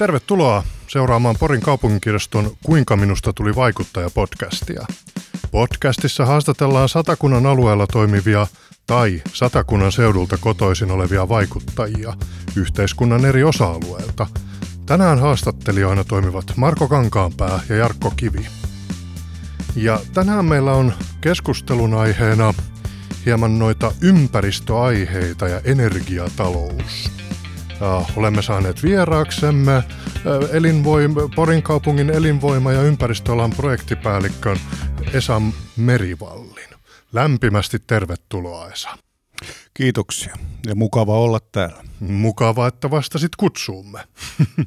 Tervetuloa seuraamaan Porin kaupunginkirjaston Kuinka minusta tuli vaikuttaja podcastia. Podcastissa haastatellaan satakunnan alueella toimivia tai satakunnan seudulta kotoisin olevia vaikuttajia yhteiskunnan eri osa-alueilta. Tänään haastattelijoina toimivat Marko Kankaanpää ja Jarkko Kivi. Ja tänään meillä on keskustelun aiheena hieman noita ympäristöaiheita ja energiatalous. Ja olemme saaneet vieraaksemme äh, elinvoim- Porin kaupungin elinvoima- ja ympäristöalan projektipäällikkön Esa Merivallin. Lämpimästi tervetuloa Esa. Kiitoksia ja mukava olla täällä. Mukava, että vastasit kutsuumme.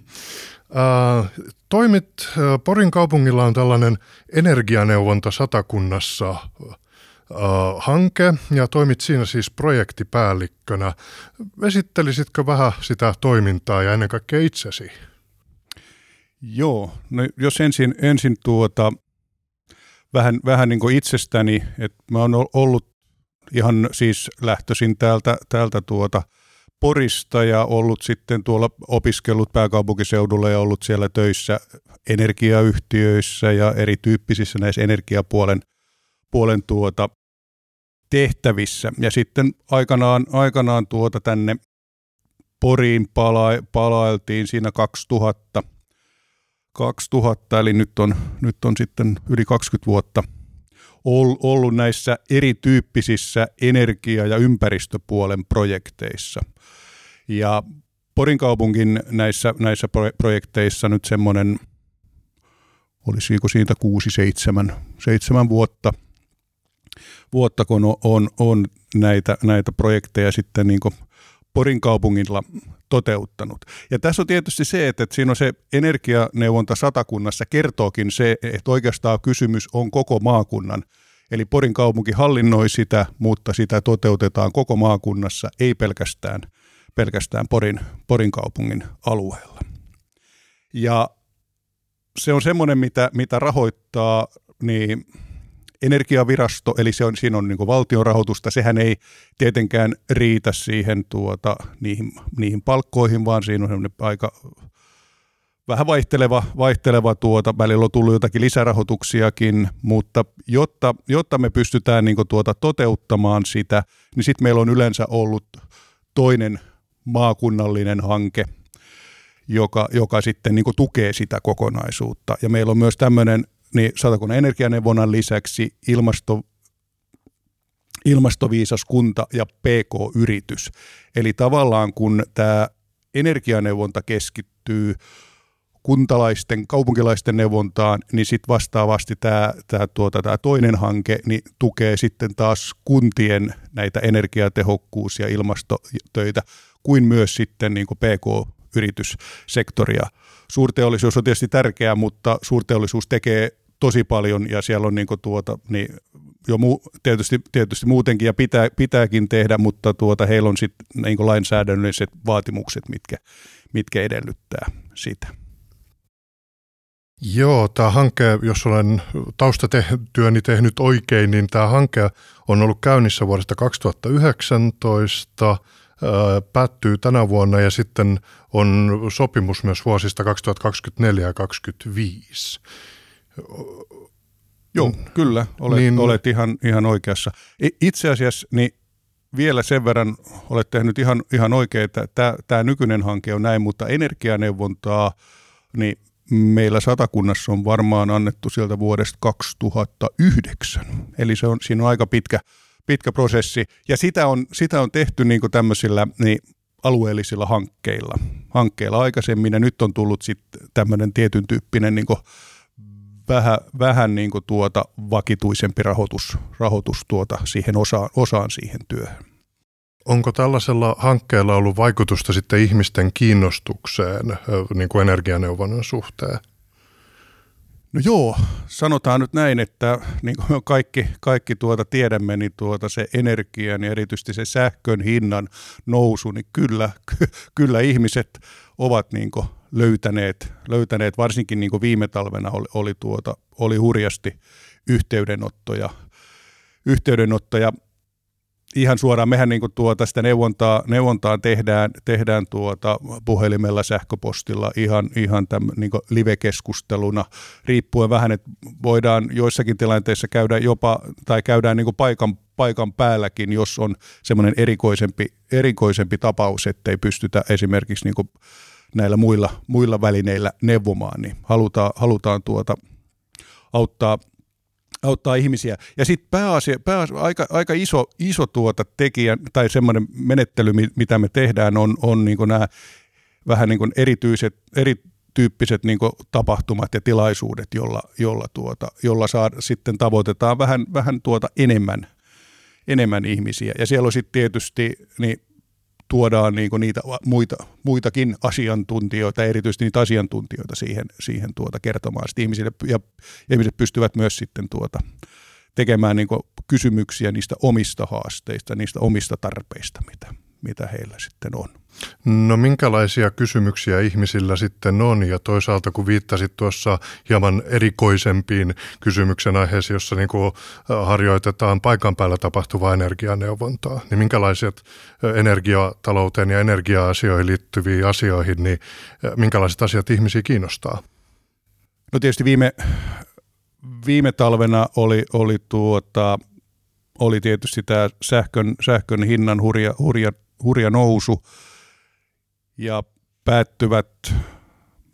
Äh, toimit, äh, Porin kaupungilla on tällainen energianeuvonta satakunnassa hanke ja toimit siinä siis projektipäällikkönä. Esittelisitkö vähän sitä toimintaa ja ennen kaikkea itsesi? Joo, no jos ensin, ensin tuota, vähän, vähän niin kuin itsestäni, että mä oon ollut ihan siis lähtöisin täältä, täältä tuota Porista ja ollut sitten tuolla opiskellut pääkaupunkiseudulla ja ollut siellä töissä energiayhtiöissä ja erityyppisissä näissä energiapuolen puolen tuota tehtävissä. Ja sitten aikanaan, aikanaan tuota tänne Poriin pala, palailtiin siinä 2000, 2000, eli nyt on, nyt on sitten yli 20 vuotta ollut näissä erityyppisissä energia- ja ympäristöpuolen projekteissa. Ja Porin kaupungin näissä, näissä projekteissa nyt semmoinen, olisiko siitä 6-7 7 vuotta vuotta, kun on, on, näitä, näitä projekteja sitten niin Porin kaupungilla toteuttanut. Ja tässä on tietysti se, että, että siinä on se energianeuvonta satakunnassa kertookin se, että oikeastaan kysymys on koko maakunnan. Eli Porin kaupunki hallinnoi sitä, mutta sitä toteutetaan koko maakunnassa, ei pelkästään, pelkästään Porin, Porin kaupungin alueella. Ja se on semmoinen, mitä, mitä rahoittaa niin energiavirasto, eli se on, siinä on niin valtion rahoitusta, sehän ei tietenkään riitä siihen tuota, niihin, niihin palkkoihin, vaan siinä on aika vähän vaihteleva, vaihteleva tuota, välillä on tullut jotakin lisärahoituksiakin, mutta jotta, jotta me pystytään niin tuota toteuttamaan sitä, niin sitten meillä on yleensä ollut toinen maakunnallinen hanke, joka, joka sitten niin tukee sitä kokonaisuutta. Ja meillä on myös tämmöinen niin satakunnan energianeuvonnan lisäksi ilmasto, ilmastoviisas kunta ja PK-yritys. Eli tavallaan kun tämä energianeuvonta keskittyy kuntalaisten, kaupunkilaisten neuvontaan, niin sitten vastaavasti tämä, tämä, tuota, tämä toinen hanke niin tukee sitten taas kuntien näitä energiatehokkuus- ja ilmastotöitä, kuin myös sitten niin kuin PK-yrityssektoria. Suurteollisuus on tietysti tärkeää, mutta suurteollisuus tekee tosi paljon ja siellä on niin tuota, niin jo mu, tietysti, tietysti muutenkin ja pitää, pitääkin tehdä, mutta tuota, heillä on sitten niin lainsäädännölliset vaatimukset, mitkä, mitkä edellyttää sitä. Joo, tämä hanke, jos olen taustatyöni tehnyt oikein, niin tämä hanke on ollut käynnissä vuodesta 2019, päättyy tänä vuonna ja sitten on sopimus myös vuosista 2024 ja 2025. Joo, mm. kyllä, olet, niin, olet ihan, ihan oikeassa. Itse asiassa niin vielä sen verran olet tehnyt ihan, ihan oikein, että tämä, tämä nykyinen hanke on näin, mutta energianeuvontaa niin meillä satakunnassa on varmaan annettu sieltä vuodesta 2009. Eli se on, siinä on aika pitkä, pitkä prosessi. Ja sitä on, sitä on tehty niin tämmöisillä niin alueellisilla hankkeilla, hankkeilla aikaisemmin, ja nyt on tullut sitten tämmöinen tietyn tyyppinen niin vähän, vähän niin kuin tuota vakituisempi rahoitus, rahoitus tuota siihen osaan, osaan siihen työhön. Onko tällaisella hankkeella ollut vaikutusta sitten ihmisten kiinnostukseen niin kuin energianeuvonnan suhteen? No joo, sanotaan nyt näin, että niin kuin kaikki, kaikki tuota tiedämme, niin tuota se energian ja erityisesti se sähkön hinnan nousu, niin kyllä, ky, kyllä ihmiset ovat niin kuin löytäneet, löytäneet varsinkin niin kuin viime talvena oli, oli, tuota, oli hurjasti yhteydenottoja, yhteydenottoja. Ihan suoraan, mehän niin tuota sitä neuvontaa, neuvontaa tehdään, tehdään tuota puhelimella, sähköpostilla ihan, ihan täm, niin live-keskusteluna, riippuen vähän, että voidaan joissakin tilanteissa käydä jopa, tai käydään niin paikan, paikan päälläkin, jos on semmoinen erikoisempi, erikoisempi tapaus, ettei pystytä esimerkiksi niin näillä muilla, muilla välineillä neuvomaan, niin halutaan, halutaan tuota, auttaa, auttaa ihmisiä. Ja sitten pääasia, pääasia, aika, aika iso, iso tuota tekijä tai semmoinen menettely, mitä me tehdään, on, on niin nämä vähän niin erityiset, erityyppiset niin tapahtumat ja tilaisuudet, jolla, jolla, tuota, jolla saa, sitten tavoitetaan vähän, vähän tuota enemmän, enemmän ihmisiä. Ja siellä on sitten tietysti niin tuodaan niin niitä muita, muitakin asiantuntijoita, erityisesti niitä asiantuntijoita siihen, siihen tuota kertomaan. Sitten ihmisille, ja ihmiset pystyvät myös sitten tuota, tekemään niin kysymyksiä niistä omista haasteista, niistä omista tarpeista, mitä, mitä heillä sitten on. No minkälaisia kysymyksiä ihmisillä sitten on ja toisaalta kun viittasit tuossa hieman erikoisempiin kysymyksen aiheisiin, jossa niin kuin harjoitetaan paikan päällä tapahtuvaa energianeuvontaa, niin minkälaiset energiatalouteen ja energia-asioihin liittyviin asioihin, niin minkälaiset asiat ihmisiä kiinnostaa? No tietysti viime, viime talvena oli, oli, tuota, oli tietysti tämä sähkön, sähkön hinnan hurja, hurja, hurja nousu – ja päättyvät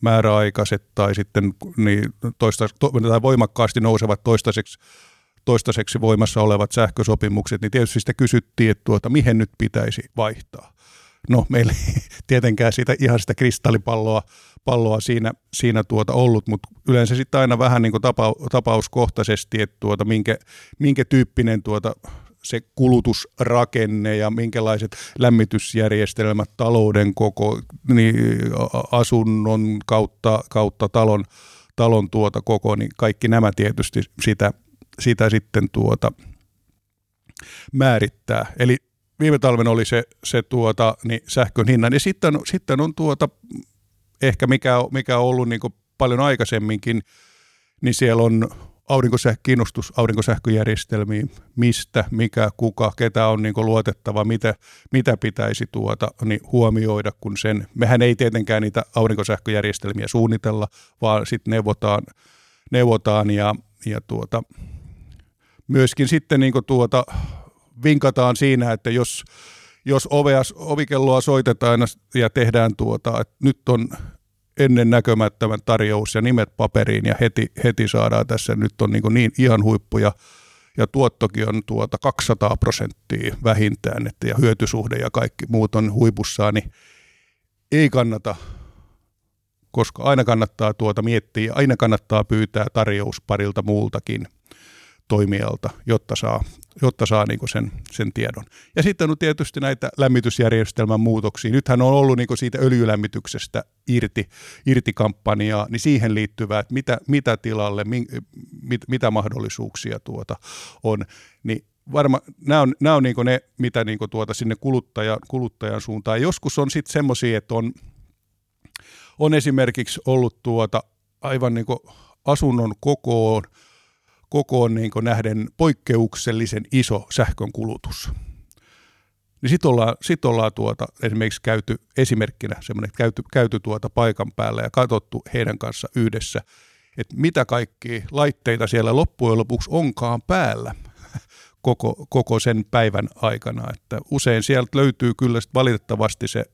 määräaikaiset tai sitten niin toista, to, tai voimakkaasti nousevat toistaiseksi, toistaiseksi voimassa olevat sähkösopimukset, niin tietysti sitä kysyttiin, että tuota, mihin nyt pitäisi vaihtaa. No meillä ei tietenkään siitä ihan sitä kristallipalloa palloa siinä, siinä tuota ollut, mutta yleensä sitten aina vähän niin kuin tapa, tapauskohtaisesti, että tuota, minkä, minkä tyyppinen tuota se kulutusrakenne ja minkälaiset lämmitysjärjestelmät, talouden koko, niin asunnon kautta, kautta talon, talon tuota koko, niin kaikki nämä tietysti sitä, sitä sitten tuota määrittää. Eli viime talven oli se, se tuota, niin sähkön hinnan. Ja sitten, sitten on tuota, ehkä mikä, mikä on ollut niin paljon aikaisemminkin, niin siellä on aurinkosäh- kiinnostus aurinkosähköjärjestelmiin, mistä, mikä, kuka, ketä on niin luotettava, mitä, mitä pitäisi tuota, niin huomioida, kun sen, mehän ei tietenkään niitä aurinkosähköjärjestelmiä suunnitella, vaan sitten neuvotaan, neuvotaan ja, ja tuota, myöskin sitten niin tuota, vinkataan siinä, että jos, jos ovea, ovikelloa soitetaan ja tehdään tuota, että nyt on ennen näkömättömän tarjous ja nimet paperiin ja heti, heti saadaan tässä, nyt on niin, niin ihan huippuja ja tuottokin on tuota 200 prosenttia vähintään, että ja hyötysuhde ja kaikki muut on huipussaan, niin ei kannata, koska aina kannattaa tuota miettiä, aina kannattaa pyytää tarjous parilta muultakin – toimijalta, jotta saa, jotta saa niin sen, sen tiedon. Ja sitten on tietysti näitä lämmitysjärjestelmän muutoksia. Nythän on ollut niin siitä öljylämmityksestä irti, irti kampanjaa, niin siihen liittyvää, että mitä, mitä tilalle, mit, mitä mahdollisuuksia tuota on. Niin varma, nämä on, nämä on niin ne, mitä niin tuota sinne kuluttaja, kuluttajan suuntaan. Joskus on sitten semmoisia, että on, on esimerkiksi ollut tuota aivan niin asunnon kokoon – kokoon niin nähden poikkeuksellisen iso sähkön kulutus. Niin sitten ollaan, sit ollaan tuota, esimerkiksi käyty esimerkkinä semmoinen, käyty, käyty tuota paikan päällä ja katsottu heidän kanssa yhdessä, että mitä kaikki laitteita siellä loppujen lopuksi onkaan päällä koko, koko sen päivän aikana. Että usein sieltä löytyy kyllä valitettavasti se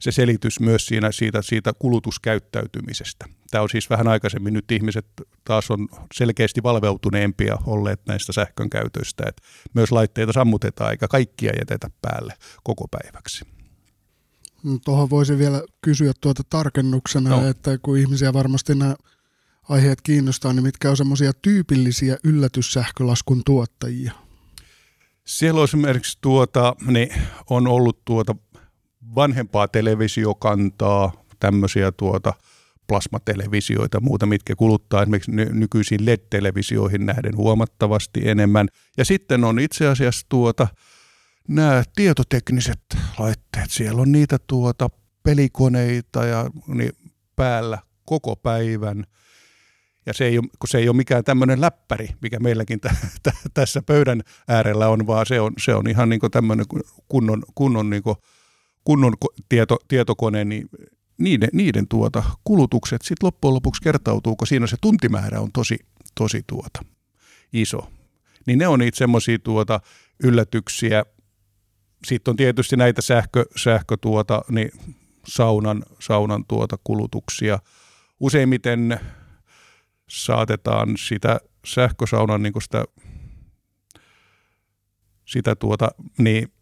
se selitys myös siinä, siitä, siitä kulutuskäyttäytymisestä. Tämä on siis vähän aikaisemmin, nyt ihmiset taas on selkeästi valveutuneempia olleet näistä sähkön käytöistä, että myös laitteita sammutetaan eikä kaikkia jätetä päälle koko päiväksi. Mm, tuohon voisin vielä kysyä tuota tarkennuksena, no. että kun ihmisiä varmasti nämä aiheet kiinnostaa, niin mitkä on semmoisia tyypillisiä yllätyssähkölaskun tuottajia? Siellä on esimerkiksi tuota, niin on ollut tuota vanhempaa televisiokantaa, tämmöisiä tuota plasmatelevisioita ja muuta, mitkä kuluttaa esimerkiksi nykyisiin LED-televisioihin nähden huomattavasti enemmän. Ja sitten on itse asiassa tuota, nämä tietotekniset laitteet, siellä on niitä tuota pelikoneita ja niin päällä koko päivän. Ja se ei ole, kun se ei ole mikään tämmöinen läppäri, mikä meilläkin t- t- tässä pöydän äärellä on, vaan se on, se on ihan niin tämmöinen kunnon, kunnon, niin kunnon tieto, tietokone, niin niiden, niiden tuota, kulutukset sitten loppujen lopuksi kertautuu, kun siinä se tuntimäärä on tosi, tosi tuota, iso. Niin ne on niitä semmoisia tuota, yllätyksiä. Sitten on tietysti näitä sähkö, sähkö tuota, niin saunan, saunan tuota kulutuksia. Useimmiten saatetaan sitä sähkösaunan niin sitä, sitä tuota, niin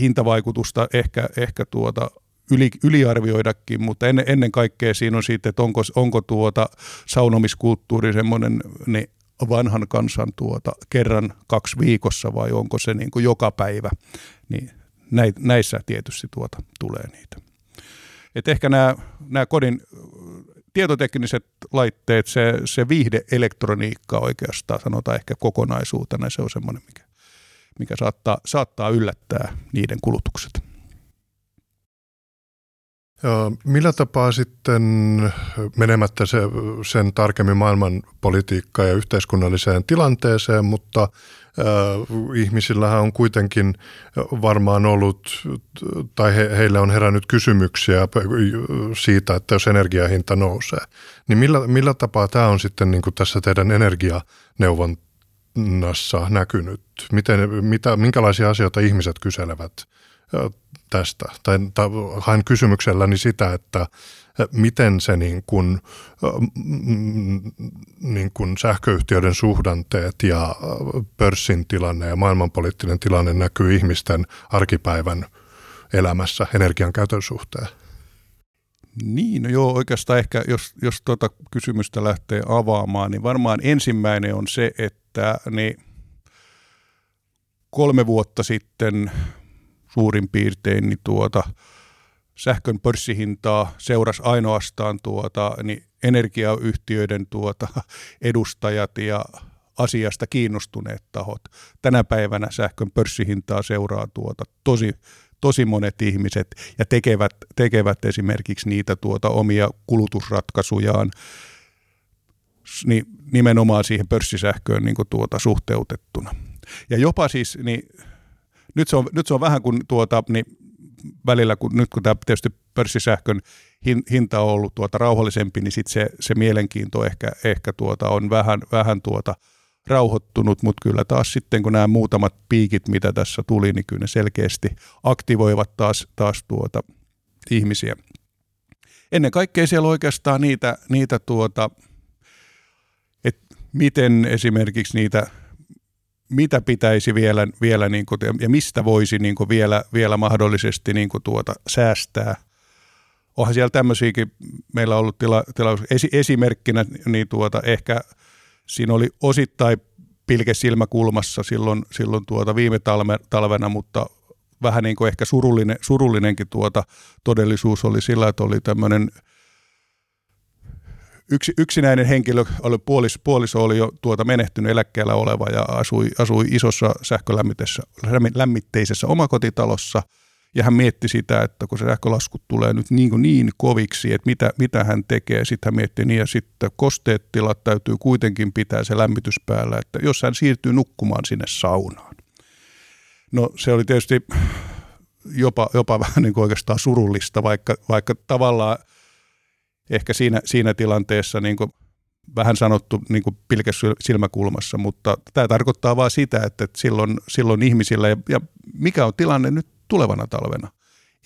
hintavaikutusta ehkä, ehkä tuota yli, yliarvioidakin, mutta ennen, ennen kaikkea siinä on sitten, että onko, onko tuota saunomiskulttuuri semmoinen niin vanhan kansan tuota kerran kaksi viikossa vai onko se niin kuin joka päivä, niin näissä tietysti tuota tulee niitä. Et ehkä nämä, nämä kodin tietotekniset laitteet, se, se viihdeelektroniikka oikeastaan sanotaan ehkä kokonaisuutena, se on semmoinen, mikä, mikä saattaa, saattaa yllättää niiden kulutukset. Ja millä tapaa sitten menemättä se, sen tarkemmin maailman politiikkaan ja yhteiskunnalliseen tilanteeseen, mutta äh, ihmisillähän on kuitenkin varmaan ollut, tai he, heille on herännyt kysymyksiä siitä, että jos energiahinta nousee, niin millä, millä tapaa tämä on sitten niin kuin tässä teidän energianeuvonnassa näkynyt? Miten, mitä, minkälaisia asioita ihmiset kyselevät tästä. Tai, tai hain kysymykselläni sitä, että miten se niin kuin, niin kuin sähköyhtiöiden suhdanteet ja pörssin tilanne ja maailmanpoliittinen tilanne näkyy ihmisten arkipäivän elämässä energian käytön suhteen. Niin, no joo, oikeastaan ehkä jos, jos tuota kysymystä lähtee avaamaan, niin varmaan ensimmäinen on se, että niin kolme vuotta sitten suurin piirtein, niin tuota, sähkön pörssihintaa seurasi ainoastaan tuota, niin energiayhtiöiden tuota, edustajat ja asiasta kiinnostuneet tahot. Tänä päivänä sähkön pörssihintaa seuraa tuota, tosi, tosi monet ihmiset ja tekevät, tekevät esimerkiksi niitä tuota, omia kulutusratkaisujaan niin nimenomaan siihen pörssisähköön niin tuota, suhteutettuna. Ja jopa siis niin nyt se on, nyt se on vähän kuin tuota, niin välillä, kun, nyt kun tämä tietysti pörssisähkön hinta on ollut tuota rauhallisempi, niin sit se, se mielenkiinto ehkä, ehkä tuota on vähän, vähän tuota rauhoittunut, mutta kyllä taas sitten kun nämä muutamat piikit, mitä tässä tuli, niin kyllä ne selkeästi aktivoivat taas, taas tuota ihmisiä. Ennen kaikkea siellä oikeastaan niitä, niitä tuota, että miten esimerkiksi niitä mitä pitäisi vielä, vielä niin kuin, ja mistä voisi niin kuin vielä, vielä mahdollisesti niin kuin tuota, säästää. Onhan siellä tämmöisiäkin, meillä on ollut tila, tila, esi, esimerkkinä, niin tuota, ehkä siinä oli osittain pilke silmäkulmassa silloin, silloin tuota viime talve, talvena, mutta vähän niin kuin ehkä surullinen, surullinenkin tuota todellisuus oli sillä, että oli tämmöinen – yksi, yksinäinen henkilö, oli puolis, puoliso oli jo tuota menehtynyt eläkkeellä oleva ja asui, asui isossa sähkölämmitteisessä omakotitalossa. Ja hän mietti sitä, että kun se sähkölaskut tulee nyt niin, niin koviksi, että mitä, mitä hän tekee. Sitten hän mietti niin ja sitten kosteet tilat täytyy kuitenkin pitää se lämmitys päällä, että jos hän siirtyy nukkumaan sinne saunaan. No se oli tietysti jopa, jopa vähän niin kuin oikeastaan surullista, vaikka, vaikka tavallaan – ehkä siinä, siinä tilanteessa niin kuin vähän sanottu niin kuin pilkes silmäkulmassa, mutta tämä tarkoittaa vain sitä, että silloin, silloin ihmisillä, ja, ja mikä on tilanne nyt tulevana talvena,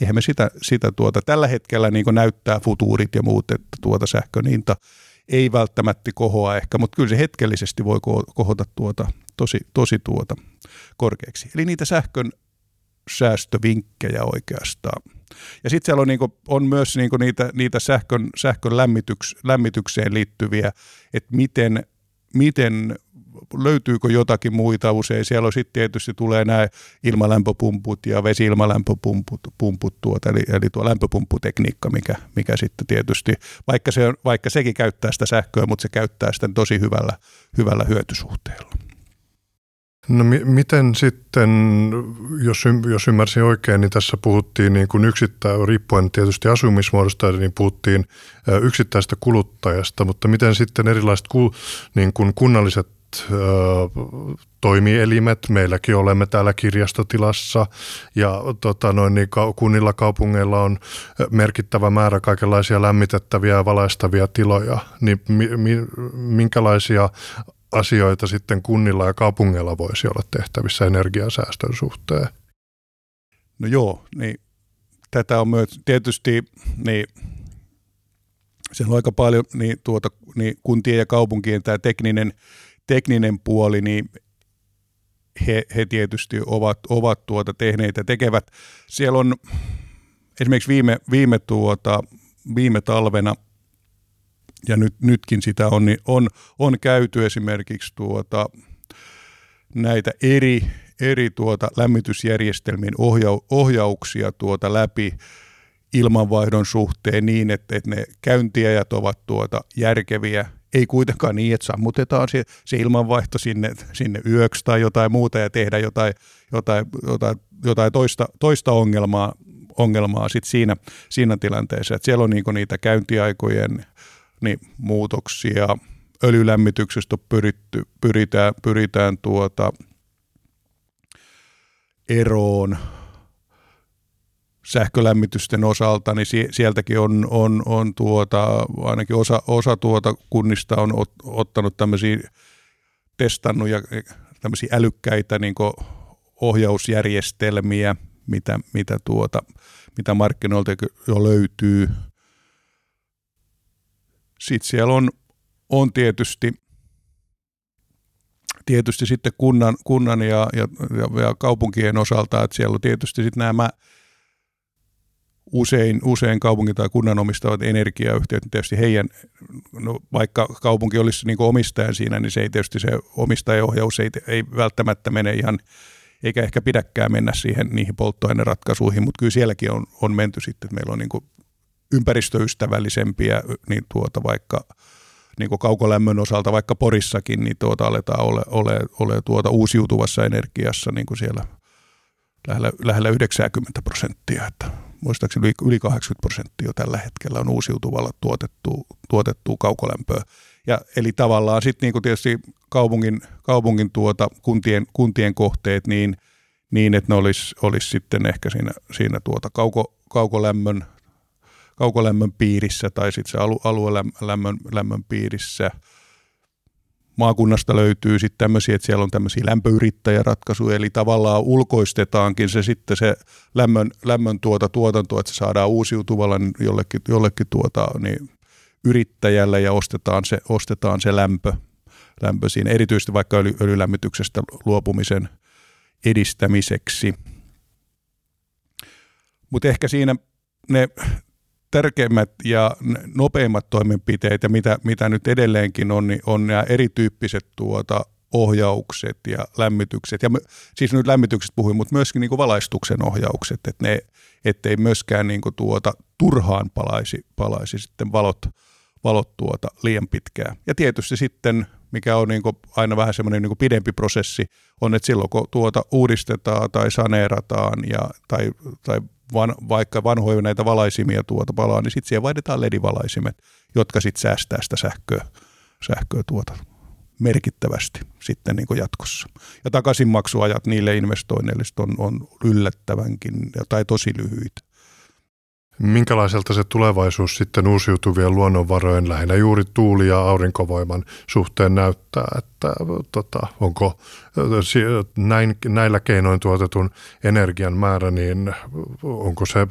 eihän me sitä, sitä tuota, tällä hetkellä niin näyttää futuurit ja muut, että tuota sähkön hinta ei välttämättä kohoa ehkä, mutta kyllä se hetkellisesti voi kohota tuota, tosi, tosi tuota korkeaksi. Eli niitä sähkön säästövinkkejä oikeastaan. Ja sitten siellä on, niinku, on myös niinku niitä, niitä sähkön, sähkön lämmityks, lämmitykseen liittyviä, että miten, miten löytyykö jotakin muita usein. Siellä on sitten tietysti tulee nämä ilmalämpöpumput ja vesi-ilmalämpöpumput pumput tuota, eli, eli tuo lämpöpumpputekniikka, mikä, mikä sitten tietysti, vaikka, se, vaikka sekin käyttää sitä sähköä, mutta se käyttää sitä tosi hyvällä, hyvällä hyötysuhteella. No mi- miten sitten, jos, y- jos ymmärsin oikein, niin tässä puhuttiin niin kuin yksittäin, riippuen tietysti asumismuodosta, niin puhuttiin yksittäistä kuluttajasta, mutta miten sitten erilaiset ku, niin kuin kunnalliset toimielimet, meilläkin olemme täällä kirjastotilassa ja tota, noin, niin kunnilla kaupungeilla on merkittävä määrä kaikenlaisia lämmitettäviä ja valaistavia tiloja, niin mi, mi, minkälaisia asioita sitten kunnilla ja kaupungeilla voisi olla tehtävissä energiasäästön suhteen? No joo, niin tätä on myös tietysti, niin se on aika paljon niin, tuota, niin kuntien ja kaupunkien tämä tekninen, tekninen puoli, niin he, he tietysti ovat, ovat tuota tehneet ja tekevät. Siellä on esimerkiksi viime, viime, tuota, viime talvena – ja nyt, nytkin sitä on, niin on, on käyty esimerkiksi tuota, näitä eri, eri tuota lämmitysjärjestelmien ohjau, ohjauksia tuota läpi ilmanvaihdon suhteen niin, että, että ne käyntiajat ovat tuota järkeviä, ei kuitenkaan niin, että sammutetaan se, se ilmanvaihto sinne, sinne yöksi tai jotain muuta ja tehdä jotain, jotain, jotain, jotain toista, toista ongelmaa, ongelmaa sit siinä, siinä tilanteessa. Että siellä on niinku niitä käyntiaikojen niin muutoksia. Öljylämmityksestä pyritty, pyritään, pyritään tuota eroon sähkölämmitysten osalta, niin sieltäkin on, on, on tuota, ainakin osa, osa tuota kunnista on ot, ottanut tämmöisiä, testannut ja tämmöisiä älykkäitä niin ohjausjärjestelmiä, mitä, mitä, tuota, mitä markkinoilta jo löytyy – sitten siellä on, on tietysti, tietysti sitten kunnan, kunnan ja, ja, ja kaupunkien osalta, että siellä on tietysti sitten nämä usein, usein kaupungin tai kunnan omistavat energiayhtiöt, niin tietysti heidän, no vaikka kaupunki olisi niin omistajan siinä, niin se ei tietysti se omistajaohjaus ei, ei välttämättä mene ihan, eikä ehkä pidäkään mennä siihen niihin polttoaineratkaisuihin, mutta kyllä sielläkin on, on menty sitten, että meillä on niin ympäristöystävällisempiä, niin tuota vaikka niin kaukolämmön osalta vaikka Porissakin, niin tuota aletaan ole, ole, ole tuota uusiutuvassa energiassa niin kuin siellä lähellä, lähellä 90 prosenttia, että muistaakseni yli 80 prosenttia tällä hetkellä on uusiutuvalla tuotettu, tuotettu kaukolämpöä. Ja, eli tavallaan sitten niin kuin tietysti kaupungin, kaupungin tuota, kuntien, kuntien kohteet niin, niin, että ne olisi olis sitten ehkä siinä, siinä tuota kauko, kaukolämmön kaukolämmön piirissä tai sitten se alu, aluelämmön lämmön piirissä. Maakunnasta löytyy sitten tämmöisiä, että siellä on tämmöisiä lämpöyrittäjäratkaisuja, eli tavallaan ulkoistetaankin se sitten se lämmön, lämmön tuota tuotanto, että se saadaan uusiutuvalla jollekin, jollekin tuota, niin yrittäjälle ja ostetaan se, ostetaan se lämpö, lämpö siinä, erityisesti vaikka öljy, öljylämmityksestä luopumisen edistämiseksi. Mutta ehkä siinä ne tärkeimmät ja nopeimmat toimenpiteet ja mitä, mitä nyt edelleenkin on, niin on nämä erityyppiset tuota ohjaukset ja lämmitykset. Ja siis nyt lämmitykset puhuin, mutta myöskin niin valaistuksen ohjaukset, että ne, ettei myöskään niin tuota turhaan palaisi, palaisi sitten valot, valot tuota liian pitkään. Ja tietysti sitten, mikä on niin aina vähän semmoinen niin pidempi prosessi, on, että silloin kun tuota uudistetaan tai saneerataan ja, tai, tai van, vaikka vanhoja näitä valaisimia tuota palaa, niin sitten siihen vaihdetaan ledivalaisimet, jotka sitten säästää sitä sähköä, sähköä tuota merkittävästi sitten niin jatkossa. Ja takaisinmaksuajat niille investoinneille on, on yllättävänkin tai tosi lyhyitä. Minkälaiselta se tulevaisuus sitten uusiutuvien luonnonvarojen, lähinnä juuri tuuli- ja aurinkovoiman suhteen näyttää, että tota, onko näin, näillä keinoin tuotetun energian määrä, niin onko se,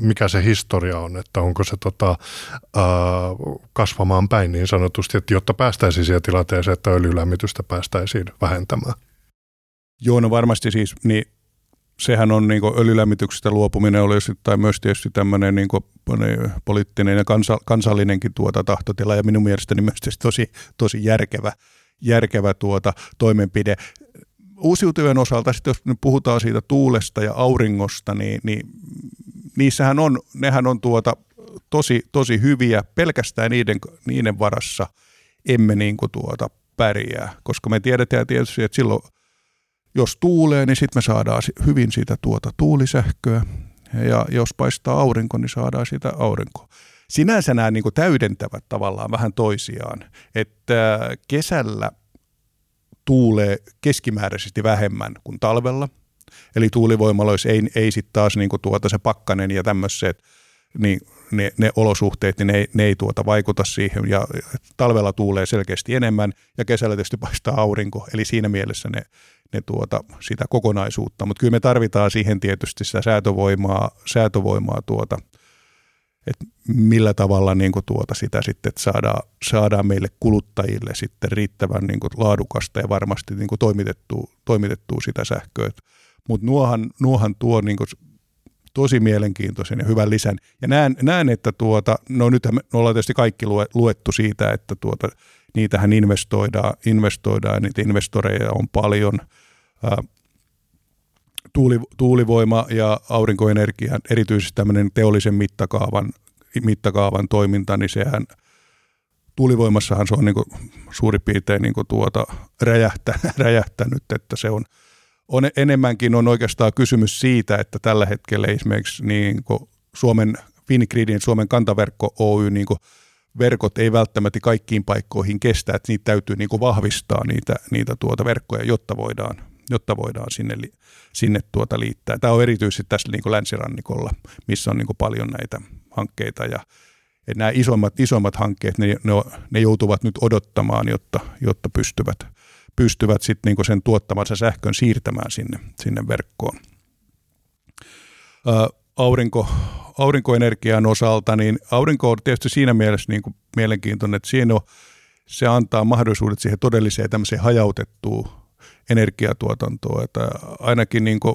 mikä se historia on, että onko se tota, ää, kasvamaan päin niin sanotusti, että jotta päästäisiin siihen tilanteeseen, että öljylämmitystä päästäisiin vähentämään? Joo, no varmasti siis, niin sehän on niin öljylämmityksestä luopuminen oli tai myös tietysti tämmöinen niin poliittinen ja kansa, kansallinenkin tuota tahtotila ja minun mielestäni myös tosi, tosi järkevä, järkevä tuota toimenpide. Uusiutuvien osalta, sitten jos nyt puhutaan siitä tuulesta ja auringosta, niin, niin niissähän on, nehän on tuota tosi, tosi hyviä, pelkästään niiden, niiden varassa emme niin tuota pärjää, koska me tiedetään tietysti, että silloin jos tuulee, niin sitten me saadaan hyvin sitä tuota tuulisähköä. Ja jos paistaa aurinko, niin saadaan sitä aurinkoa. Sinänsä nämä niin täydentävät tavallaan vähän toisiaan. Että kesällä tuulee keskimääräisesti vähemmän kuin talvella. Eli tuulivoimaloissa ei, ei sitten taas niin tuota se pakkanen ja tämmöiset niin ne, ne olosuhteet, niin ne, ne ei tuota vaikuta siihen ja talvella tuulee selkeästi enemmän ja kesällä tietysti paistaa aurinko, eli siinä mielessä ne, ne tuota, sitä kokonaisuutta, mutta kyllä me tarvitaan siihen tietysti sitä säätövoimaa, säätövoimaa tuota, että millä tavalla niin kuin tuota sitä sitten, saadaan, saadaan meille kuluttajille sitten riittävän niin kuin laadukasta ja varmasti niin kuin toimitettua, toimitettua sitä sähköä. Mutta nuohan, nuohan tuo niin kuin tosi mielenkiintoisen ja hyvän lisän. Ja näen, näen että tuota, no nythän me ollaan tietysti kaikki luettu siitä, että tuota, niitähän investoidaan, investoidaan niitä investoreja on paljon. Ää, tuuli, tuulivoima ja aurinkoenergia, erityisesti tämmöinen teollisen mittakaavan, mittakaavan toiminta, niin sehän tuulivoimassahan se on niin kuin suurin piirtein niin tuota räjähtä, räjähtänyt, että se on – on enemmänkin on oikeastaan kysymys siitä, että tällä hetkellä esimerkiksi niin Suomen Fingridin, Suomen kantaverkko Oy, niin verkot ei välttämättä kaikkiin paikkoihin kestä, että niitä täytyy niin vahvistaa niitä, niitä tuota verkkoja, jotta voidaan, jotta voidaan sinne, sinne tuota liittää. Tämä on erityisesti tässä niin länsirannikolla, missä on niin paljon näitä hankkeita ja että nämä isommat, isommat hankkeet, ne, ne, ne joutuvat nyt odottamaan, jotta, jotta pystyvät – pystyvät sitten niinku sen tuottamansa sähkön siirtämään sinne, sinne verkkoon. Ää, aurinko, aurinkoenergian osalta, niin aurinko on tietysti siinä mielessä niin kuin mielenkiintoinen, että siinä on, se antaa mahdollisuudet siihen todelliseen tämmöiseen hajautettuun energiatuotantoon, että ainakin niin kuin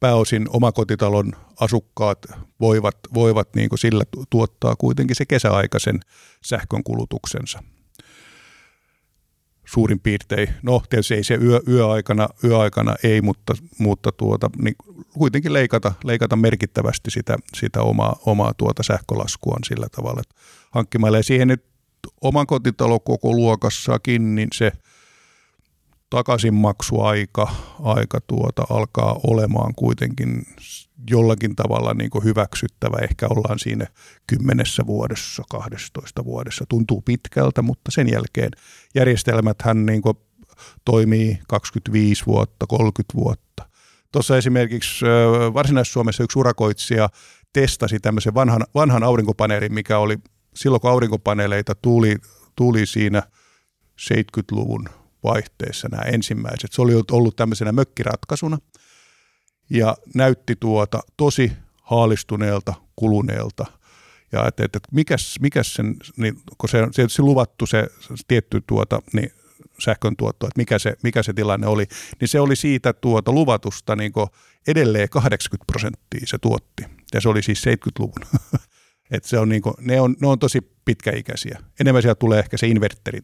pääosin omakotitalon asukkaat voivat, voivat niin kuin sillä tuottaa kuitenkin se kesäaikaisen sähkön kulutuksensa suurin piirtein. No tietysti ei se yö, yöaikana, yöaikana ei, mutta, mutta tuota, niin kuitenkin leikata, leikata merkittävästi sitä, sitä omaa, omaa tuota sähkölaskuaan sillä tavalla, että hankkimalla. Ja siihen nyt oman kotitalo koko luokassakin, niin se takaisinmaksuaika aika tuota, alkaa olemaan kuitenkin jollakin tavalla niin kuin hyväksyttävä. Ehkä ollaan siinä kymmenessä vuodessa, 12 vuodessa. Tuntuu pitkältä, mutta sen jälkeen järjestelmät hän niin kuin toimii 25 vuotta, 30 vuotta. Tuossa esimerkiksi Varsinais-Suomessa yksi urakoitsija testasi tämmöisen vanhan, vanhan aurinkopaneelin, mikä oli silloin, kun aurinkopaneeleita tuli, tuli siinä 70-luvun vaihteessa nämä ensimmäiset. Se oli ollut tämmöisenä mökkiratkaisuna – ja näytti tuota tosi haalistuneelta, kuluneelta. Ja että, että mikäs, mikäs sen, niin, kun se on tietysti luvattu se tietty tuota, niin sähkön tuotto, että mikä se, mikä se tilanne oli, niin se oli siitä tuota luvatusta niin edelleen 80 prosenttia se tuotti. Ja se oli siis 70-luvun. että se on niin kuin, ne, on, ne on tosi pitkäikäisiä. Enemmän sieltä tulee ehkä se inverteri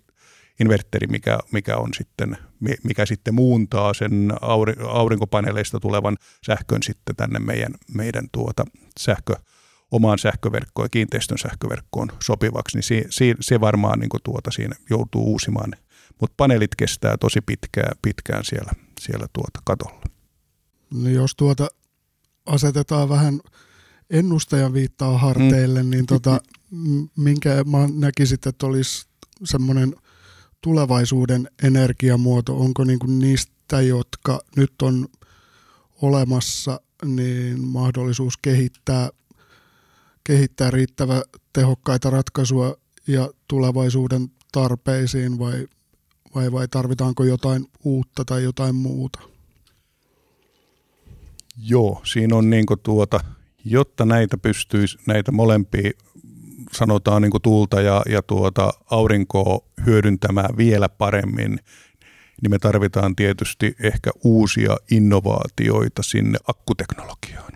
inverteri, mikä, mikä, on sitten, mikä sitten muuntaa sen aurinkopaneeleista tulevan sähkön sitten tänne meidän, meidän tuota sähkö, omaan sähköverkkoon ja kiinteistön sähköverkkoon sopivaksi, niin se, se, se varmaan niin tuota siinä joutuu uusimaan. Mutta paneelit kestää tosi pitkään, pitkään siellä, siellä tuota katolla. No jos tuota asetetaan vähän ennustajan viittaa harteille, mm. niin tota, minkä mä näkisit, että olisi semmoinen – tulevaisuuden energiamuoto, onko niin kuin niistä, jotka nyt on olemassa, niin mahdollisuus kehittää, kehittää riittävä tehokkaita ratkaisuja ja tulevaisuuden tarpeisiin vai, vai, vai tarvitaanko jotain uutta tai jotain muuta? Joo, siinä on niin tuota, jotta näitä pystyisi, näitä molempia sanotaan niin kuin tuulta ja, ja tuota aurinkoa hyödyntämään vielä paremmin, niin me tarvitaan tietysti ehkä uusia innovaatioita sinne akkuteknologiaan.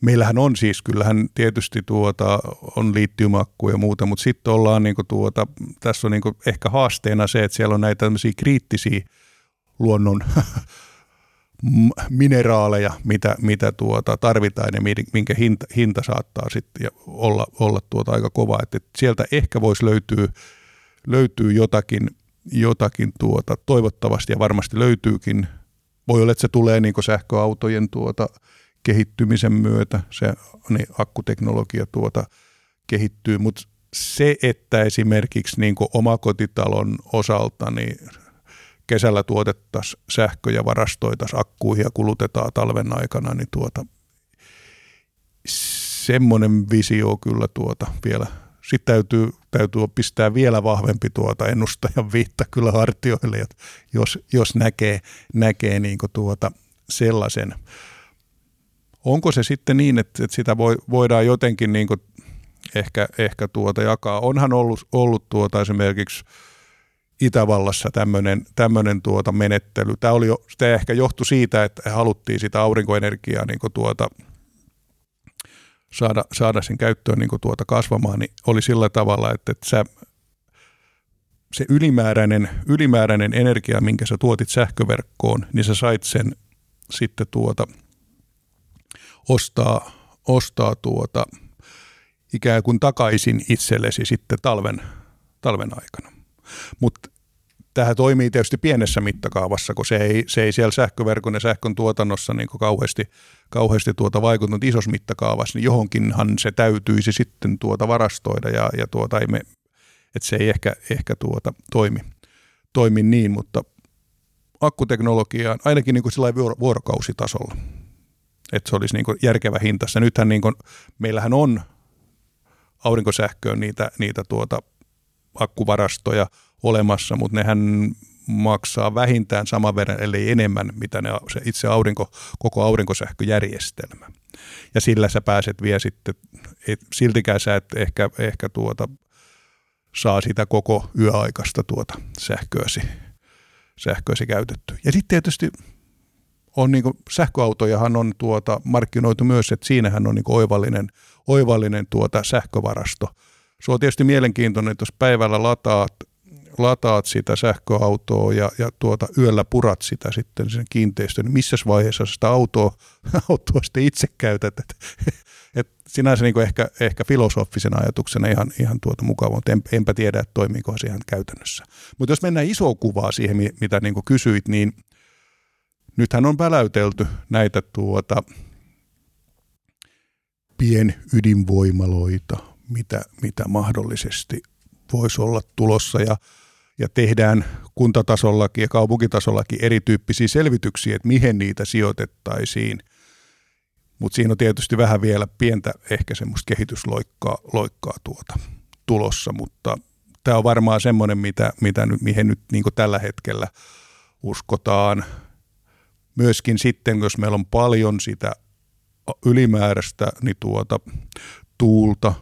Meillähän on siis, kyllähän tietysti tuota, on liittymäakkuja ja muuta, mutta sitten ollaan niin tuota, tässä on niin ehkä haasteena se, että siellä on näitä kriittisiä luonnon mineraaleja, mitä, mitä tuota tarvitaan ja minkä hinta, hinta saattaa sitten olla, olla tuota aika kova. Että sieltä ehkä voisi löytyä, löytyä jotakin, jotakin tuota, toivottavasti ja varmasti löytyykin. Voi olla, että se tulee niin sähköautojen tuota, kehittymisen myötä, se niin akkuteknologia tuota, kehittyy, mutta se, että esimerkiksi niin omakotitalon osalta niin kesällä tuotettaisiin sähkö ja varastoitaisiin akkuihin ja kulutetaan talven aikana, niin tuota, semmoinen visio kyllä tuota vielä. Sitten täytyy, täytyy pistää vielä vahvempi tuota ennustajan viitta kyllä hartioille, jos, jos näkee, näkee niin tuota sellaisen. Onko se sitten niin, että, että sitä voi, voidaan jotenkin niin ehkä, ehkä tuota jakaa? Onhan ollut, ollut tuota esimerkiksi Itävallassa tämmöinen, tämmöinen tuota menettely. Tämä, oli tämä ehkä johtui siitä, että haluttiin sitä aurinkoenergiaa niin tuota, saada, saada sen käyttöön niin tuota kasvamaan, niin oli sillä tavalla, että, että sä, se ylimääräinen, ylimääräinen energia, minkä sä tuotit sähköverkkoon, niin sä sait sen sitten tuota, ostaa, ostaa tuota, ikään kuin takaisin itsellesi sitten talven, talven aikana. Mutta tähän toimii tietysti pienessä mittakaavassa, kun se ei, se ei siellä sähköverkon ja sähkön tuotannossa niin kauheasti, kauheasti tuota vaikuttanut isossa mittakaavassa, niin johonkinhan se täytyisi sitten tuota varastoida ja, ja tuota ei me, että se ei ehkä, ehkä tuota toimi, toimi niin, mutta akkuteknologiaan ainakin niin kuin vuorokausitasolla, että se olisi niin järkevä hinta. Nythän niin kuin, meillähän on aurinkosähköön niitä, niitä tuota akkuvarastoja olemassa, mutta nehän maksaa vähintään saman verran, ellei enemmän, mitä ne, se itse aurinko, koko aurinkosähköjärjestelmä. Ja sillä sä pääset vielä sitten, et, siltikään sä et ehkä, ehkä tuota, saa sitä koko yöaikasta tuota sähköäsi, sähköäsi käytetty. Ja sitten tietysti on niin kuin, sähköautojahan on tuota, markkinoitu myös, että siinähän on niin oivallinen, oivallinen tuota, sähkövarasto. Se on tietysti mielenkiintoinen, että jos päivällä lataat lataat sitä sähköautoa ja, ja tuota, yöllä purat sitä sitten sen kiinteistön, niin missä vaiheessa sitä autoa, autoa sitten itse käytät. Et, et sinänsä niin ehkä, ehkä filosofisen ajatuksena ihan, ihan tuota mukava, mutta en, enpä tiedä, että toimiiko se ihan käytännössä. Mutta jos mennään iso kuvaa siihen, mitä niin kysyit, niin nythän on väläytelty näitä tuota, pienydinvoimaloita, mitä, mitä mahdollisesti voisi olla tulossa. Ja ja tehdään kuntatasollakin ja kaupunkitasollakin erityyppisiä selvityksiä, että mihin niitä sijoitettaisiin. Mutta siinä on tietysti vähän vielä pientä ehkä semmoista kehitysloikkaa loikkaa tuota tulossa, mutta tämä on varmaan semmoinen, mitä, mitä nyt, mihin nyt niin tällä hetkellä uskotaan. Myöskin sitten, jos meillä on paljon sitä ylimääräistä niin tuota, tuulta,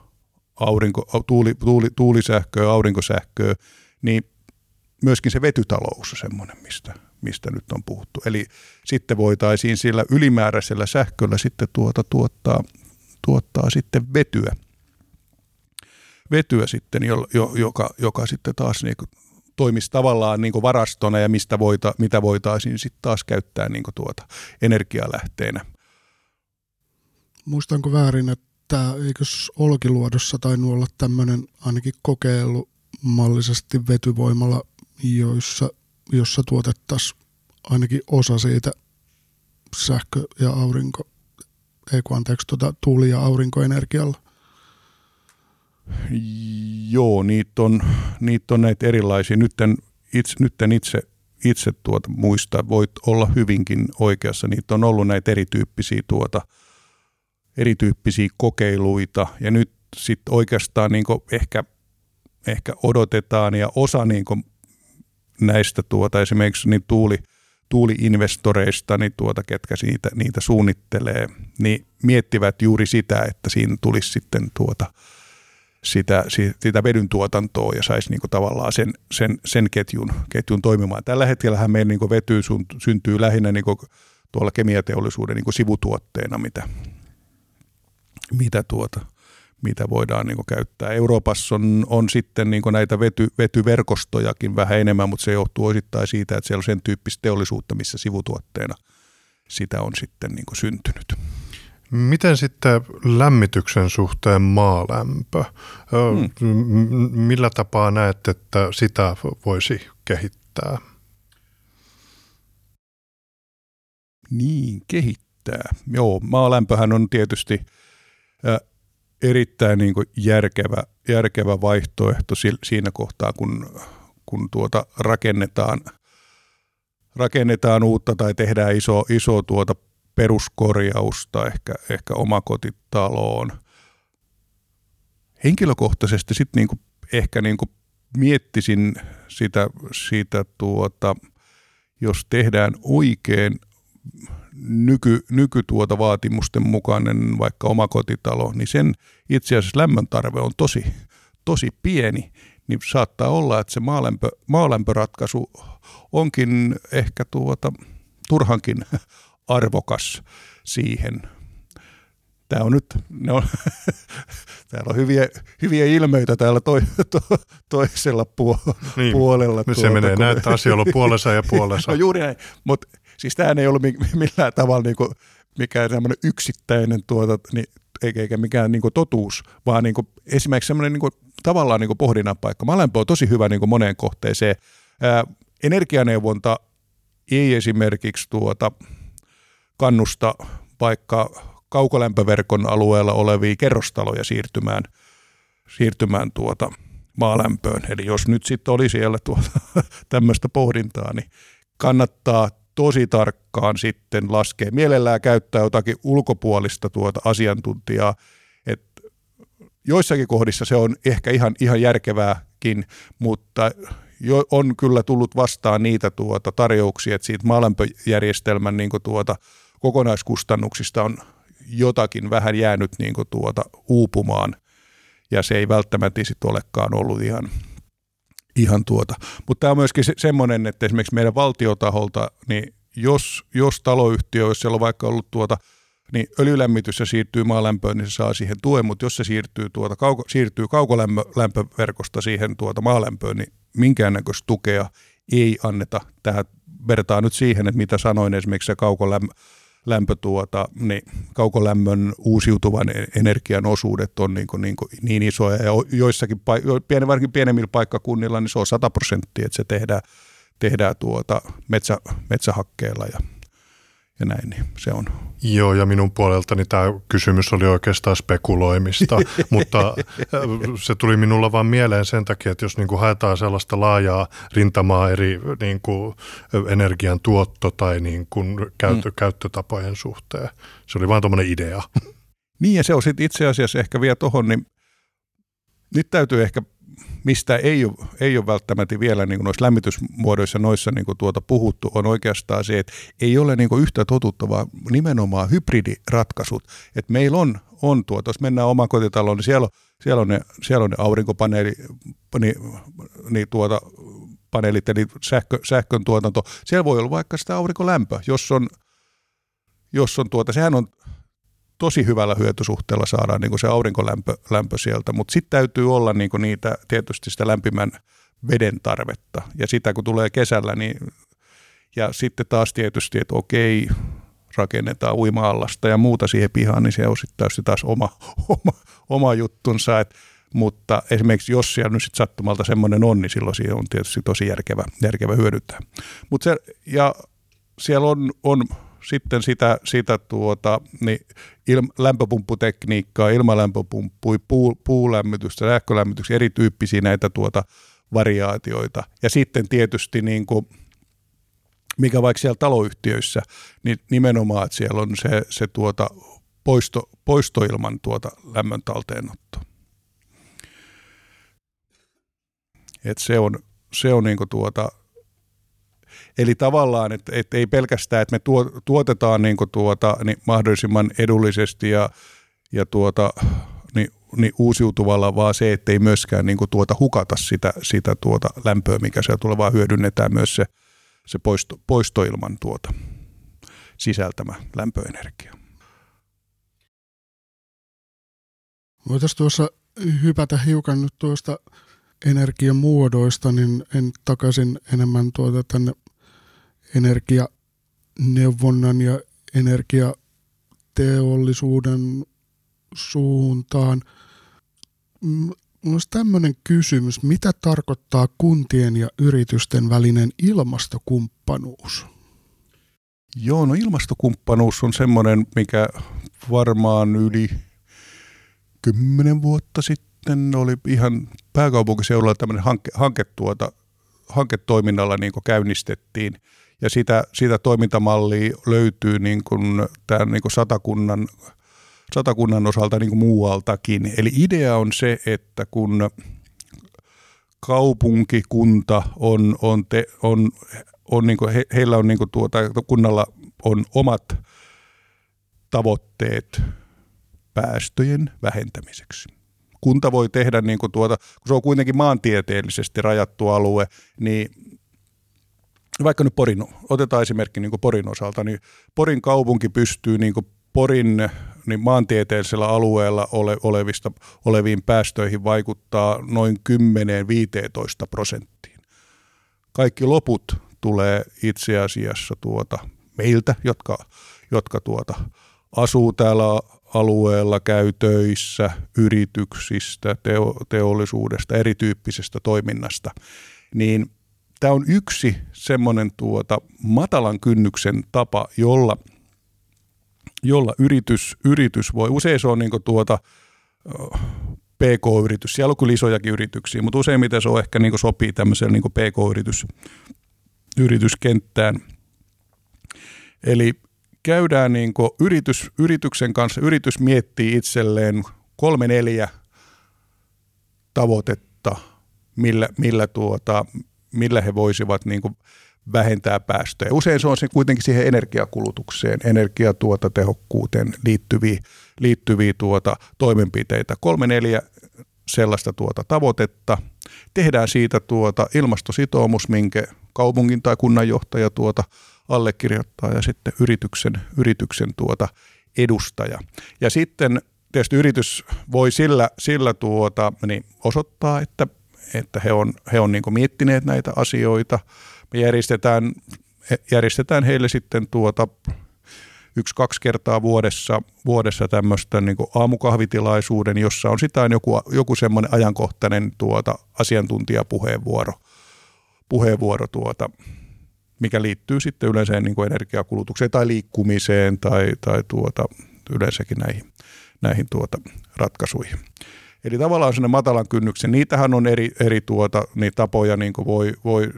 aurinko, tuuli, tuuli, tuulisähköä, aurinkosähköä, niin myöskin se vetytalous on semmoinen, mistä, mistä nyt on puhuttu. Eli sitten voitaisiin sillä ylimääräisellä sähköllä sitten tuota, tuottaa, tuottaa sitten vetyä, vetyä sitten, jo, jo, joka, joka sitten taas niin kuin toimisi tavallaan niin varastona ja mistä voita, mitä voitaisiin sitten taas käyttää niin tuota energialähteenä. Muistanko väärin, että eikös Olkiluodossa tainnut olla tämmöinen ainakin kokeilumallisesti vetyvoimalla joissa, jossa tuotettaisiin ainakin osa siitä sähkö- ja aurinko, ei kun anteeksi, tuota, tuuli- ja aurinkoenergialla. Joo, niitä on, niitä on näitä erilaisia. Nyt en itse, nyt en itse, itse tuota muista, voit olla hyvinkin oikeassa. Niitä on ollut näitä erityyppisiä, tuota, erityyppisiä kokeiluita ja nyt sitten oikeastaan niin ehkä, ehkä odotetaan ja osa niin näistä tuota, esimerkiksi niin tuuli, tuuliinvestoreista, niin tuota, ketkä niitä, niitä suunnittelee, niin miettivät juuri sitä, että siinä tulisi sitten tuota, sitä, sitä vedyn tuotantoa ja saisi niin tavallaan sen, sen, sen ketjun, ketjun toimimaan. Tällä hetkellä meillä niin vety syntyy lähinnä niin tuolla kemiateollisuuden niin sivutuotteena, mitä, mitä tuota, mitä voidaan niin käyttää. Euroopassa on, on sitten niin näitä vety, vetyverkostojakin vähän enemmän, mutta se johtuu osittain siitä, että siellä on sen tyyppistä teollisuutta, missä sivutuotteena sitä on sitten niin syntynyt. Miten sitten lämmityksen suhteen maalämpö? Hmm. Millä tapaa näet, että sitä voisi kehittää? Niin, kehittää. Joo, maalämpöhän on tietysti erittäin niin kuin järkevä, järkevä vaihtoehto siinä kohtaa, kun, kun tuota rakennetaan, rakennetaan uutta tai tehdään iso, iso tuota peruskorjausta ehkä, ehkä omakotitaloon. Henkilökohtaisesti sitten niinku, ehkä niinku miettisin sitä, sitä tuota, jos tehdään oikein nyky, nykytuota vaatimusten mukainen vaikka omakotitalo, niin sen itse asiassa lämmön tarve on tosi, tosi pieni, niin saattaa olla, että se maalämpö, maalämpöratkaisu onkin ehkä tuota, turhankin arvokas siihen. Tämä on nyt, ne on, täällä on hyviä, hyviä ilmeitä täällä toi, to, toisella puolella. Niin, puolella nyt tuota, se menee näin, että asia on puolessa ja puolessa. no juuri näin, mutta siis tämä ei ollut millään tavalla niin kuin mikään semmoinen yksittäinen tuota, niin, eikä, mikään niin kuin totuus, vaan niin kuin, esimerkiksi semmoinen niin kuin, tavallaan niin kuin pohdinnan paikka. Maalämpö on tosi hyvä niin kuin moneen kohteeseen. Ää, energianeuvonta ei esimerkiksi tuota, kannusta vaikka kaukolämpöverkon alueella olevia kerrostaloja siirtymään, siirtymään tuota maalämpöön. Eli jos nyt sitten oli siellä tuota, tämmöistä pohdintaa, niin kannattaa tosi tarkkaan sitten laskea. Mielellään käyttää jotakin ulkopuolista tuota asiantuntijaa, että joissakin kohdissa se on ehkä ihan, ihan järkevääkin, mutta jo on kyllä tullut vastaan niitä tuota tarjouksia, että siitä maalämpöjärjestelmän niin tuota, kokonaiskustannuksista on jotakin vähän jäänyt niin tuota, uupumaan, ja se ei välttämättä sitten olekaan ollut ihan, ihan tuota. Mutta tämä on myöskin se, semmoinen, että esimerkiksi meidän valtiotaholta, niin jos, jos taloyhtiö, jos siellä on vaikka ollut tuota, niin öljylämmitys ja siirtyy maalämpöön, niin se saa siihen tuen, mutta jos se siirtyy, tuota, kauko, siirtyy kaukolämpöverkosta siihen tuota maalämpöön, niin minkäännäköistä tukea ei anneta. Tähän vertaa nyt siihen, että mitä sanoin esimerkiksi se kaukolämpö lämpö tuota, niin kaukolämmön uusiutuvan e- energian osuudet on niin, kuin, niin, kuin niin isoja. Ja joissakin, pieni, varsinkin pienemmillä paikkakunnilla, niin se on 100 prosenttia, että se tehdään, tehdään tuota metsä, metsähakkeella ja ja näin, niin se on. Joo, ja minun puoleltani tämä kysymys oli oikeastaan spekuloimista, mutta äh, se tuli minulla vaan mieleen sen takia, että jos niin kuin haetaan sellaista laajaa rintamaa eri niin kuin energian tuotto tai niin kuin käyttö, mm. käyttötapojen suhteen. Se oli vaan tuommoinen idea. Niin, ja se on sitten itse asiassa ehkä vielä tuohon, niin nyt täytyy ehkä mistä ei ole, ei ole välttämättä vielä niin kuin noissa lämmitysmuodoissa noissa niin kuin tuota puhuttu, on oikeastaan se, että ei ole niin kuin yhtä totuttavaa nimenomaan hybridiratkaisut. Että meillä on, on tuota, jos mennään omakotitaloon, niin siellä on, siellä on ne, siellä on ne aurinkopaneeli, niin, niin tuota, paneelit, eli sähkö, sähkön tuotanto. Siellä voi olla vaikka sitä aurinkolämpö, jos on, jos on tuota, sehän on tosi hyvällä hyötysuhteella saadaan niin kuin se aurinkolämpö lämpö sieltä, mutta sitten täytyy olla niin kuin niitä tietysti sitä lämpimän veden tarvetta. Ja sitä kun tulee kesällä, niin ja sitten taas tietysti, että okei, rakennetaan uima-allasta ja muuta siihen pihaan, niin se on sitten taas oma, oma, oma juttunsa. Et, mutta esimerkiksi jos siellä nyt sitten sattumalta semmoinen on, niin silloin siihen on tietysti tosi järkevä, järkevä hyödyntää. Mut se, ja siellä on, on sitten sitä, sitä tuota, niin il, lämpöpumpputekniikkaa, ilmalämpöpumppuja, puu, puulämmitystä, sähkölämmitystä, erityyppisiä näitä tuota variaatioita. Ja sitten tietysti niin kuin, mikä vaikka siellä taloyhtiöissä, niin nimenomaan, että siellä on se, se tuota poisto, poistoilman tuota lämmön talteenotto. Et se on, se on niin tuota, Eli tavallaan, että, että ei pelkästään, että me tuotetaan niin tuota, niin mahdollisimman edullisesti ja, ja tuota, niin, niin uusiutuvalla, vaan se, että ei myöskään niin tuota hukata sitä, sitä tuota lämpöä, mikä siellä tulee, vaan hyödynnetään myös se, se poisto, poistoilman tuota sisältämä lämpöenergia. Voitaisiin tuossa hypätä hiukan nyt tuosta energiamuodoista, niin en takaisin enemmän tuota tänne energianeuvonnan ja energia teollisuuden suuntaan. Minulla olisi tämmöinen kysymys, mitä tarkoittaa kuntien ja yritysten välinen ilmastokumppanuus? Joo, no ilmastokumppanuus on semmoinen, mikä varmaan yli kymmenen vuotta sitten oli ihan pääkaupunkiseudulla tämmöinen hanke, hanke tuota, hanketoiminnalla niin käynnistettiin. Ja sitä, sitä toimintamallia löytyy niin kuin tämän niin kuin satakunnan, satakunnan osalta niin kuin muualtakin. Eli idea on se, että kun kaupunki, kunta on, on, te, on, on niin kuin he, heillä on niin kuin tuota, kunnalla on omat tavoitteet päästöjen vähentämiseksi. Kunta voi tehdä, niin kuin tuota, kun se on kuitenkin maantieteellisesti rajattu alue, niin vaikka nyt Porin, otetaan esimerkki niin Porin osalta, niin Porin kaupunki pystyy niin Porin niin maantieteellisellä alueella ole, olevista, oleviin päästöihin vaikuttaa noin 10-15 prosenttiin. Kaikki loput tulee itse asiassa tuota meiltä, jotka, jotka tuota, asuu täällä alueella, käy töissä, yrityksistä, teo, teollisuudesta, erityyppisestä toiminnasta, niin tämä on yksi semmoinen tuota matalan kynnyksen tapa, jolla, jolla yritys, yritys voi, usein se on niin tuota, PK-yritys, siellä on kyllä isojakin yrityksiä, mutta useimmiten se on ehkä niin sopii tämmöiseen niin PK-yritys, yrityskenttään. Eli käydään niin yritys, yrityksen kanssa, yritys miettii itselleen kolme neljä tavoitetta, millä, millä, tuota, millä he voisivat niin vähentää päästöjä. Usein se on se kuitenkin siihen energiakulutukseen, energiatuotatehokkuuteen liittyviä, liittyviä tuota, toimenpiteitä. Kolme neljä sellaista tuota tavoitetta. Tehdään siitä tuota ilmastositoumus, minkä kaupungin tai kunnanjohtaja tuota allekirjoittaa ja sitten yrityksen, yrityksen tuota edustaja. Ja sitten tietysti yritys voi sillä, sillä tuota, niin osoittaa, että, että he on, he on niin miettineet näitä asioita. Me järjestetään, järjestetään heille sitten tuota yksi-kaksi kertaa vuodessa, vuodessa tämmöistä niin aamukahvitilaisuuden, jossa on sitä joku, joku semmoinen ajankohtainen tuota, asiantuntijapuheenvuoro puheenvuoro tuota, mikä liittyy sitten yleensä niin kuin energiakulutukseen tai liikkumiseen tai, tai tuota, yleensäkin näihin, näihin tuota ratkaisuihin. Eli tavallaan sinne matalan kynnyksen, niitähän on eri, eri tuota, niin tapoja, niin kuin voi, voi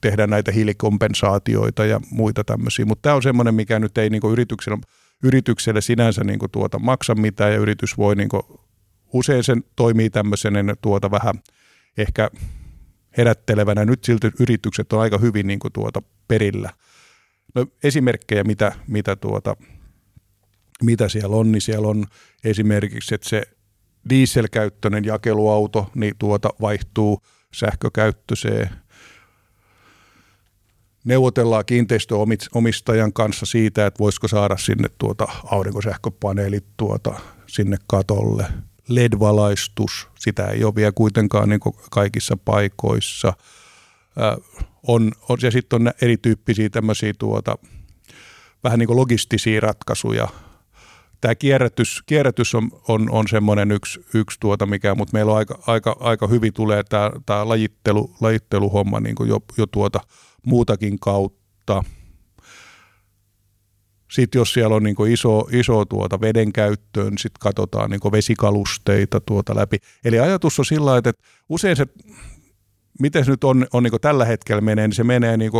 tehdä näitä hiilikompensaatioita ja muita tämmöisiä, mutta tämä on semmoinen, mikä nyt ei niin kuin yritykselle, yritykselle sinänsä niin kuin tuota, maksa mitään ja yritys voi niin kuin, usein sen toimii tämmöisen tuota vähän ehkä herättelevänä. Nyt silti yritykset on aika hyvin niin kuin tuota perillä. No, esimerkkejä, mitä, mitä, tuota, mitä siellä on, niin siellä on esimerkiksi, että se dieselkäyttöinen jakeluauto niin tuota vaihtuu sähkökäyttöiseen. Neuvotellaan kiinteistöomistajan kanssa siitä, että voisiko saada sinne tuota aurinkosähköpaneelit tuota sinne katolle – LED-valaistus, sitä ei ole vielä kuitenkaan niin kaikissa paikoissa. Äh, on, on, ja sitten on erityyppisiä tämmöisiä tuota, vähän niin kuin logistisia ratkaisuja. Tämä kierrätys, kierrätys on, on, on semmoinen yksi, yksi tuota mikä, mutta meillä on aika, aika, aika hyvin tulee tämä, tämä lajittelu, lajitteluhomma niin jo, jo tuota muutakin kautta – sitten jos siellä on niin iso, iso tuota veden käyttöön, niin sitten katsotaan niin vesikalusteita tuota läpi. Eli ajatus on sillä että usein se, miten se nyt on, on niin tällä hetkellä menee, niin se menee niin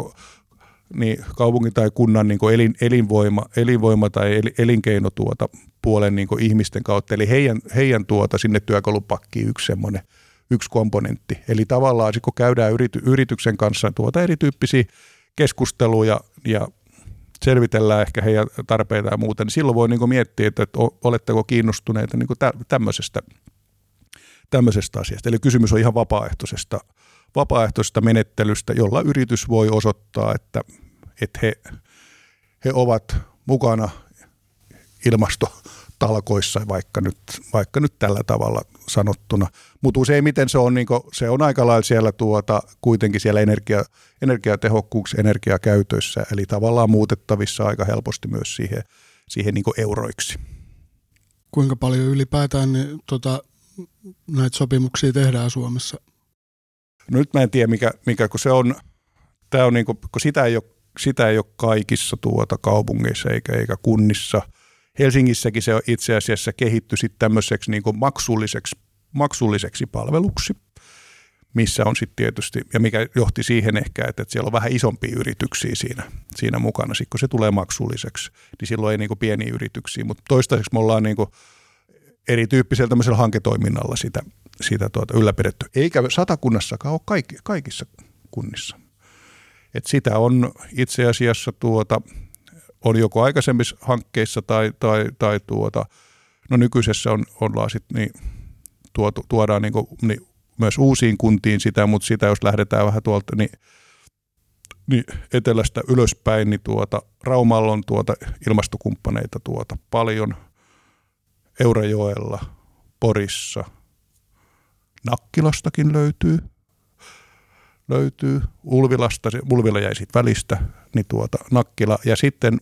niin kaupungin tai kunnan niin elin, elinvoima, elinvoima tai el, elinkeino tuota puolen niin ihmisten kautta. Eli heidän, heidän tuota sinne työkalupakkiin yksi semmoinen yksi komponentti. Eli tavallaan kun käydään yrity, yrityksen kanssa tuota erityyppisiä keskusteluja ja selvitellään ehkä heidän tarpeita ja muuta, niin silloin voi niin miettiä, että, että oletteko kiinnostuneita niin kuin tämmöisestä, tämmöisestä asiasta. Eli kysymys on ihan vapaaehtoisesta, vapaaehtoisesta menettelystä, jolla yritys voi osoittaa, että, että he, he ovat mukana ilmastotalkoissa, vaikka nyt, vaikka nyt tällä tavalla sanottuna. Mutta useimmiten se on, niinku, se on aika lailla siellä tuota, kuitenkin siellä energia, energiatehokkuuks, energiakäytössä, eli tavallaan muutettavissa aika helposti myös siihen, siihen niin euroiksi. Kuinka paljon ylipäätään niin, tota, näitä sopimuksia tehdään Suomessa? No nyt mä en tiedä, mikä, mikä kun se on, tämä on niin kuin, kun sitä ei ole, sitä ei ole kaikissa tuota kaupungeissa eikä, eikä kunnissa. Helsingissäkin se on itse asiassa kehitty sitten tämmöiseksi niin maksulliseksi, maksulliseksi palveluksi – missä on sitten tietysti, ja mikä johti siihen ehkä, että, että siellä on vähän isompia yrityksiä siinä, siinä mukana. Sitten kun se tulee maksulliseksi, niin silloin ei niin pieniä yrityksiä, mutta toistaiseksi me ollaan niin erityyppisellä tämmöisellä hanketoiminnalla sitä, sitä tuota ylläpidetty. Eikä satakunnassakaan ole kaikki, kaikissa kunnissa. Et sitä on itse asiassa tuota, on joko aikaisemmissa hankkeissa tai, tai, tai tuota, no nykyisessä on, ollaan sitten niin, tuotu, tuodaan niin kuin, niin myös uusiin kuntiin sitä, mutta sitä jos lähdetään vähän tuolta niin, niin etelästä ylöspäin, niin tuota, Raumalla on tuota ilmastokumppaneita tuota paljon, Eurajoella, Porissa, Nakkilastakin löytyy, löytyy. Ulvilasta, Ulvila jäi siitä välistä, niin tuota Nakkila. Ja sitten,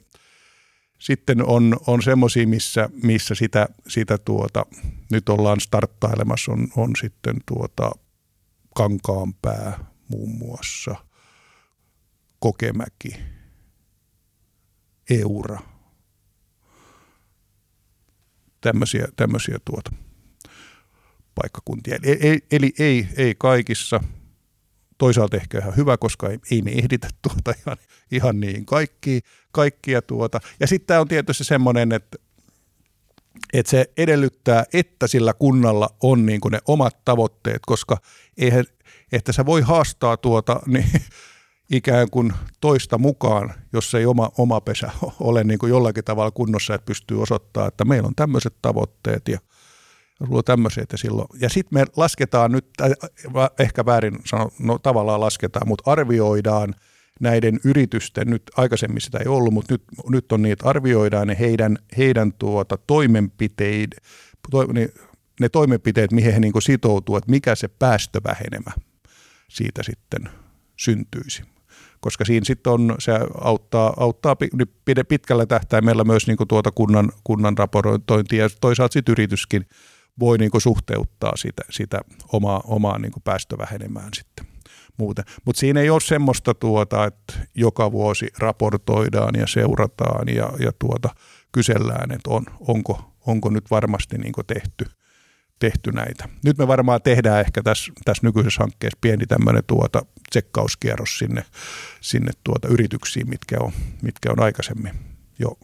sitten on, on semmoisia, missä, missä sitä, sitä tuota, nyt ollaan starttailemassa, on, on sitten tuota Kankaanpää muun muassa, Kokemäki, Eura, tämmöisiä, tämmöisiä tuota paikkakuntia. Eli ei, eli ei, ei kaikissa, toisaalta ehkä ihan hyvä, koska ei, ei me ehditä tuota ihan, ihan niin kaikkia, kaikkia tuota. Ja sitten tämä on tietysti semmoinen, että että se edellyttää, että sillä kunnalla on niin kuin ne omat tavoitteet, koska eihän, että sä voi haastaa tuota niin, ikään kuin toista mukaan, jos ei oma, oma pesä ole niin kuin jollakin tavalla kunnossa, että pystyy osoittamaan, että meillä on tämmöiset tavoitteet ja sulla on tämmöiset ja silloin. Ja sitten me lasketaan nyt, ehkä väärin sano, no tavallaan lasketaan, mutta arvioidaan – näiden yritysten, nyt aikaisemmin sitä ei ollut, mutta nyt, nyt on niitä, arvioidaan ne heidän, heidän tuota toimenpiteet, to, ne, ne toimenpiteet, mihin he niin sitoutuu, että mikä se päästövähenemä siitä sitten syntyisi. Koska siinä sitten on, se auttaa, auttaa pitkällä tähtäimellä myös niin tuota kunnan, kunnan raportointia ja toisaalta sitten yrityskin voi niin suhteuttaa sitä, sitä omaa, omaa niin päästövähenemään sitten muuten. Mutta siinä ei ole semmoista, tuota, että joka vuosi raportoidaan ja seurataan ja, ja tuota, kysellään, että on, onko, onko nyt varmasti niin tehty, tehty näitä. Nyt me varmaan tehdään ehkä tässä, tässä nykyisessä hankkeessa pieni tämmöinen tuota tsekkauskierros sinne, sinne tuota yrityksiin, mitkä on, mitkä on aikaisemmin jo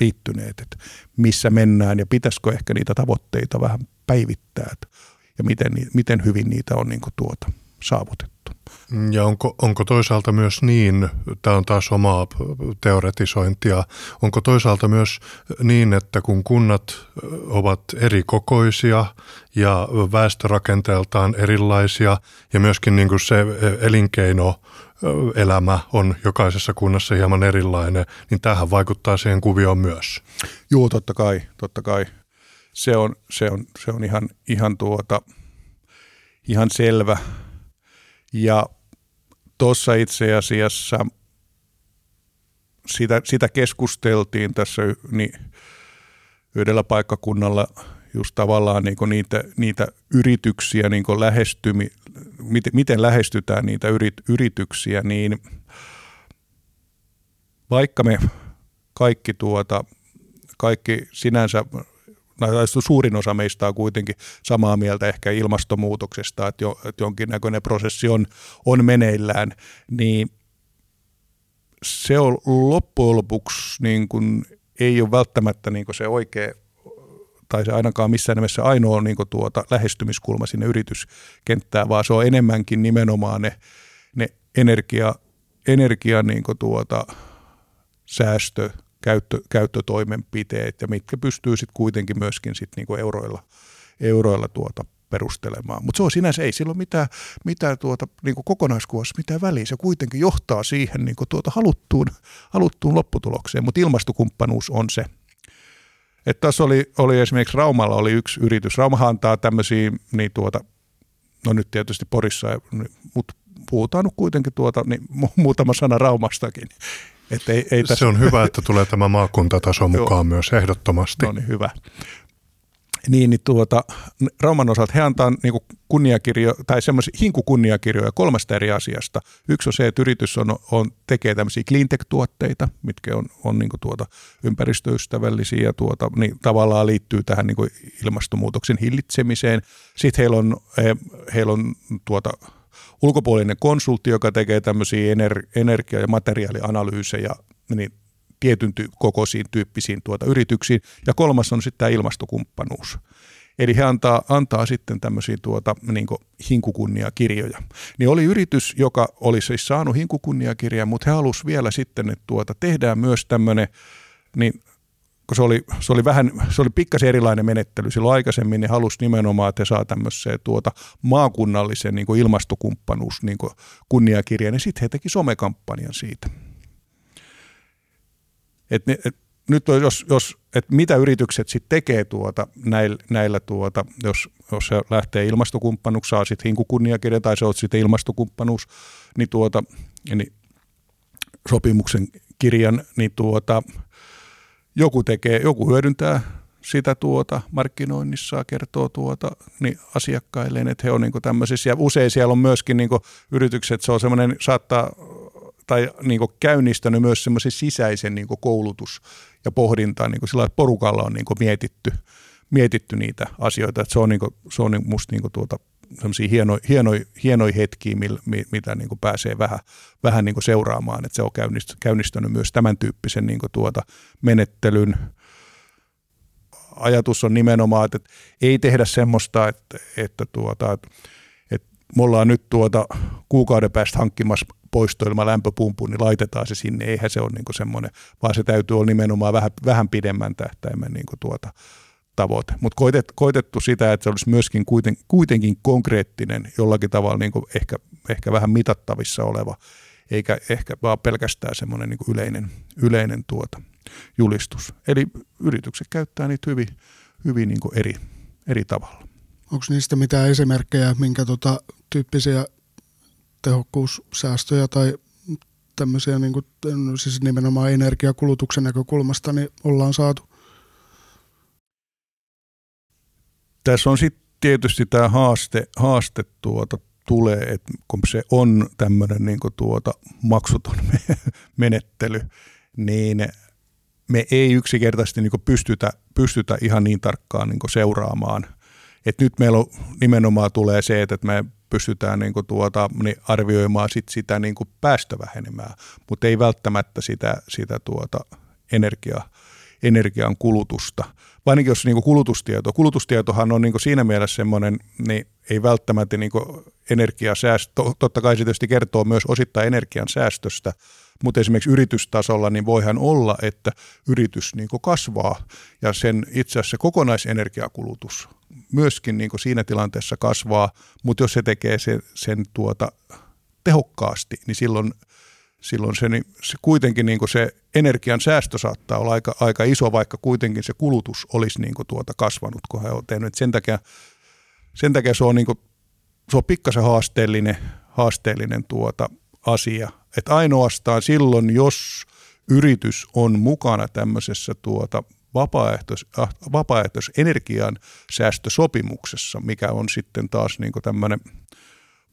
liittyneet, että missä mennään ja pitäisikö ehkä niitä tavoitteita vähän päivittää ja miten, miten hyvin niitä on niin tuota, saavutettu. Ja onko, onko toisaalta myös niin, tämä on taas omaa teoretisointia, onko toisaalta myös niin, että kun kunnat ovat eri kokoisia ja väestörakenteeltaan erilaisia ja myöskin niin kuin se elinkeino elämä on jokaisessa kunnassa hieman erilainen, niin tähän vaikuttaa siihen kuvioon myös. Joo, totta kai, totta kai. Se on, se on, se on ihan, ihan, tuota, ihan selvä. Ja tuossa itse asiassa sitä, sitä keskusteltiin tässä niin yhdellä paikkakunnalla just tavallaan niin niitä, niitä yrityksiä niin lähestymi, miten, miten lähestytään niitä yrit, yrityksiä, niin vaikka me kaikki, tuota, kaikki sinänsä suurin osa meistä on kuitenkin samaa mieltä ehkä ilmastonmuutoksesta, että, jo, että jonkinnäköinen prosessi on, on meneillään, niin se on loppujen lopuksi niin kuin, ei ole välttämättä niin kuin se oikea tai se ainakaan missään nimessä ainoa niin kuin tuota, lähestymiskulma sinne yrityskenttään, vaan se on enemmänkin nimenomaan ne, ne energia, energia niin kuin tuota, säästö, käyttö, käyttötoimenpiteet ja mitkä pystyy sitten kuitenkin myöskin sit niinku euroilla, euroilla tuota perustelemaan. Mutta se on sinänsä, ei sillä ole mitään, mitään tuota, niinku kokonaiskuvassa mitään väliä. Se kuitenkin johtaa siihen niinku tuota haluttuun, haluttuun lopputulokseen, mutta ilmastokumppanuus on se. Että tässä oli, oli esimerkiksi Raumalla oli yksi yritys. Raumahan antaa tämmöisiä, niin tuota, no nyt tietysti Porissa, mutta puhutaan nyt kuitenkin tuota, niin muutama sana Raumastakin. Et ei, ei tässä... Se on hyvä, että tulee tämä maakuntataso mukaan myös ehdottomasti. No niin, hyvä niin, niin tuota, Rauman osalta he antaa niin kunniakirjo, tai semmoisia hinkukunniakirjoja kolmesta eri asiasta. Yksi on se, että yritys on, on, tekee tämmöisiä cleantech-tuotteita, mitkä on, on niin tuota, ympäristöystävällisiä ja tuota, niin tavallaan liittyy tähän niin ilmastonmuutoksen hillitsemiseen. Sitten heillä on, he, heillä on tuota, ulkopuolinen konsultti, joka tekee tämmöisiä ener, energia- ja materiaalianalyysejä, niin tietyn ty- kokoisiin tyyppisiin tuota yrityksiin. Ja kolmas on sitten tämä ilmastokumppanuus. Eli he antaa, antaa sitten tämmöisiä tuota, niin hinkukunniakirjoja. Niin oli yritys, joka oli siis saanut hinkukunniakirjan, mutta he halusivat vielä sitten, että tuota, tehdään myös tämmöinen, niin kun se oli, se oli, vähän, se oli pikkasen erilainen menettely. Silloin aikaisemmin ne halusi nimenomaan, että saa tämmöiseen tuota maakunnallisen niin ilmastokumppanuus niin kunniakirjan, ja sitten he teki somekampanjan siitä. Et, et, nyt jos, jos että mitä yritykset sitten tekee tuota, näillä, näillä tuota, jos, jos se lähtee ilmastokumppanuksi, saa sitten hinkukunniakirja tai se on sitten ilmastokumppanuus, niin, tuota, niin sopimuksen kirjan, niin tuota, joku tekee, joku hyödyntää sitä tuota markkinoinnissa kertoo tuota niin asiakkailleen, että he on niin tämmöisissä, ja usein siellä on myöskin niin yritykset, se on semmoinen, saattaa tai niin käynnistänyt myös semmoisen sisäisen niin koulutus ja pohdinta, niin sillä porukalla on niin mietitty, mietitty niitä asioita. Että se on, niin kuin, se on musta niin tuota, semmoisia hienoja, hienoja, hienoja hetkiä, millä, mitä niin kuin pääsee vähän, vähän niin kuin seuraamaan. Että se on käynnistänyt myös tämän tyyppisen niin kuin tuota menettelyn. Ajatus on nimenomaan, että ei tehdä semmoista, että, että, tuota, että, että me ollaan nyt tuota kuukauden päästä hankkimassa poistoilma lämpöpumpu, niin laitetaan se sinne. Eihän se ole niin semmoinen, vaan se täytyy olla nimenomaan vähän, vähän pidemmän tähtäimen niin tuota tavoite. Mutta koitet, koitettu sitä, että se olisi myöskin kuiten, kuitenkin konkreettinen, jollakin tavalla niin ehkä, ehkä vähän mitattavissa oleva, eikä ehkä vaan pelkästään semmoinen niin yleinen, yleinen tuota, julistus. Eli yritykset käyttää niitä hyvin, hyvin niin eri, eri tavalla. Onko niistä mitään esimerkkejä, minkä tota, tyyppisiä tehokkuussäästöjä tai tämmöisiä niin kuin, siis nimenomaan energiakulutuksen näkökulmasta niin ollaan saatu. Tässä on sitten tietysti tämä haaste, haaste tuota, tulee, että kun se on tämmöinen niin tuota, maksuton menettely, niin me ei yksinkertaisesti niin pystytä, pystytä ihan niin tarkkaan niin seuraamaan. Et nyt meillä on, nimenomaan tulee se, että me pystytään niin tuota, niin arvioimaan sit sitä niin päästövähenemää, mutta ei välttämättä sitä, sitä tuota energia, energian kulutusta. Vainkin jos niin kulutustieto, kulutustietohan on niin siinä mielessä semmoinen, niin ei välttämättä niin energiasäästö, totta kai se tietysti kertoo myös osittain energian säästöstä, mutta esimerkiksi yritystasolla niin voihan olla, että yritys niin kasvaa ja sen itse asiassa kokonaisenergiakulutus myöskin niin siinä tilanteessa kasvaa, mutta jos se tekee sen, sen tuota tehokkaasti, niin silloin, silloin se, niin, se kuitenkin niin se energian säästö saattaa olla aika, aika iso, vaikka kuitenkin se kulutus olisi niin tuota kasvanut, kun he ovat tehneet. Sen takia, sen takia se on, niin kuin, se on pikkasen haasteellinen, haasteellinen tuota asia, että ainoastaan silloin, jos yritys on mukana tämmöisessä tuota vapaaehtois, äh, vapaaehtoisenergian säästösopimuksessa, mikä on sitten taas niin tämmöinen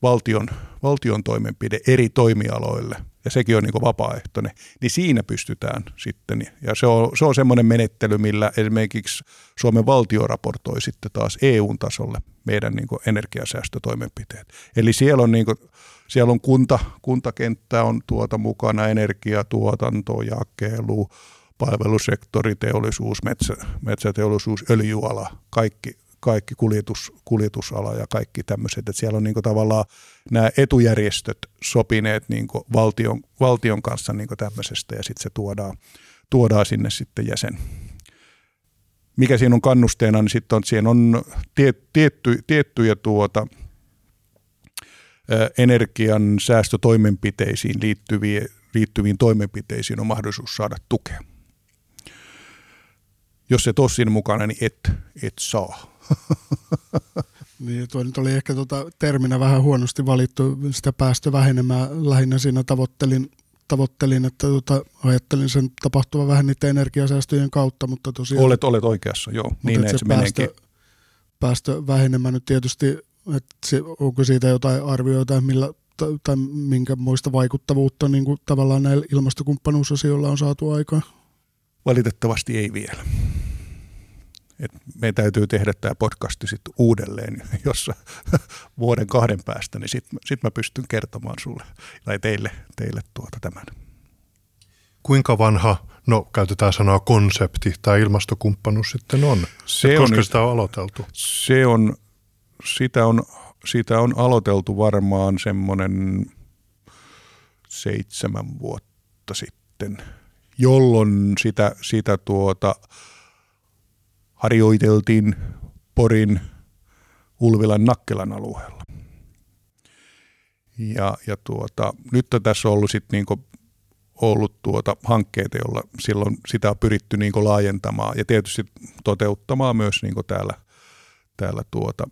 valtion, valtion toimenpide eri toimialoille, ja sekin on niin vapaaehtoinen, niin siinä pystytään sitten, ja se on, se on semmoinen menettely, millä esimerkiksi Suomen valtio raportoi sitten taas EU-tasolle meidän niin energiasäästötoimenpiteet. Eli siellä on, niin kuin, siellä on kunta, kuntakenttä on tuota mukana, energiatuotanto, jakelu, palvelusektori, teollisuus, metsä, metsäteollisuus, öljyala, kaikki, kaikki kuljetus, kuljetusala ja kaikki tämmöiset. Että siellä on niin tavallaan nämä etujärjestöt sopineet niin valtion, valtion kanssa niin tämmöisestä ja sitten se tuodaan, tuodaan sinne sitten jäsen, mikä siinä on kannusteena, niin sitten on, siinä on tie, tietty, tiettyjä tuota, energian säästötoimenpiteisiin liittyviä, liittyviin toimenpiteisiin on mahdollisuus saada tukea. Jos et ole siinä mukana, niin et, et saa. Niin, tuo nyt oli ehkä tota terminä vähän huonosti valittu, sitä päästö vähenemään. Lähinnä siinä tavoittelin, tavoittelin että tota, ajattelin sen tapahtuvan vähän niiden energiasäästöjen kautta, mutta tosiaan... Olet, olet oikeassa, joo. Mutta niin, se, se päästö, päästö vähenemään nyt tietysti, että se, onko siitä jotain arvioita, millä tai minkä muista vaikuttavuutta niin kuin tavallaan näillä ilmastokumppanuusasioilla on saatu aikaan? Valitettavasti ei vielä. Et me täytyy tehdä tämä podcasti sitten uudelleen, jossa vuoden kahden päästä, niin sitten sit mä pystyn kertomaan sulle tai teille, teille tuota tämän. Kuinka vanha, no käytetään sanaa konsepti tai ilmastokumppanuus sitten on? Se koska on, sitä on aloiteltu? Se on, sitä on, sitä on aloiteltu varmaan semmoinen seitsemän vuotta sitten, jolloin sitä, sitä tuota, harjoiteltiin Porin Ulvilan Nakkelan alueella. Ja, ja tuota, nyt tässä on ollut, sit niinku, ollut tuota hankkeita, joilla silloin sitä on pyritty niinku laajentamaan ja tietysti toteuttamaan myös niinku täällä, täällä tuota,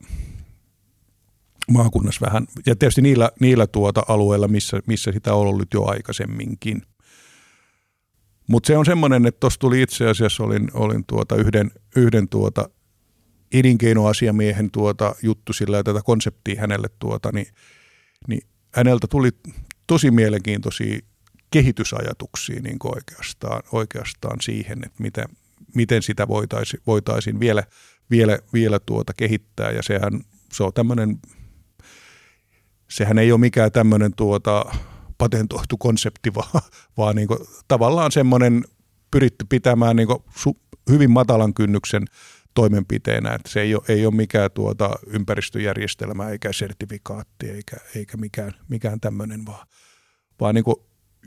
maakunnassa vähän. Ja tietysti niillä, niillä tuota alueilla, missä, missä sitä on ollut jo aikaisemminkin. Mutta se on semmoinen, että tuossa tuli itse asiassa, olin, olin tuota yhden, yhden tuota elinkeinoasiamiehen tuota juttu sillä ja tätä konseptia hänelle tuota, niin, niin häneltä tuli tosi mielenkiintoisia kehitysajatuksia niin oikeastaan, oikeastaan siihen, että miten, miten sitä voitaisiin, voitaisiin vielä, vielä, vielä tuota kehittää. Ja sehän se on tämmöinen, sehän ei ole mikään tämmöinen tuota, patentoitu konsepti, vaan, vaan niin kuin, tavallaan semmoinen pyritty pitämään niin kuin, su, hyvin matalan kynnyksen toimenpiteenä, että se ei ole, ei ole mikään tuota ympäristöjärjestelmä eikä sertifikaatti eikä, eikä mikään, mikään tämmöinen, vaan, vaan niin kuin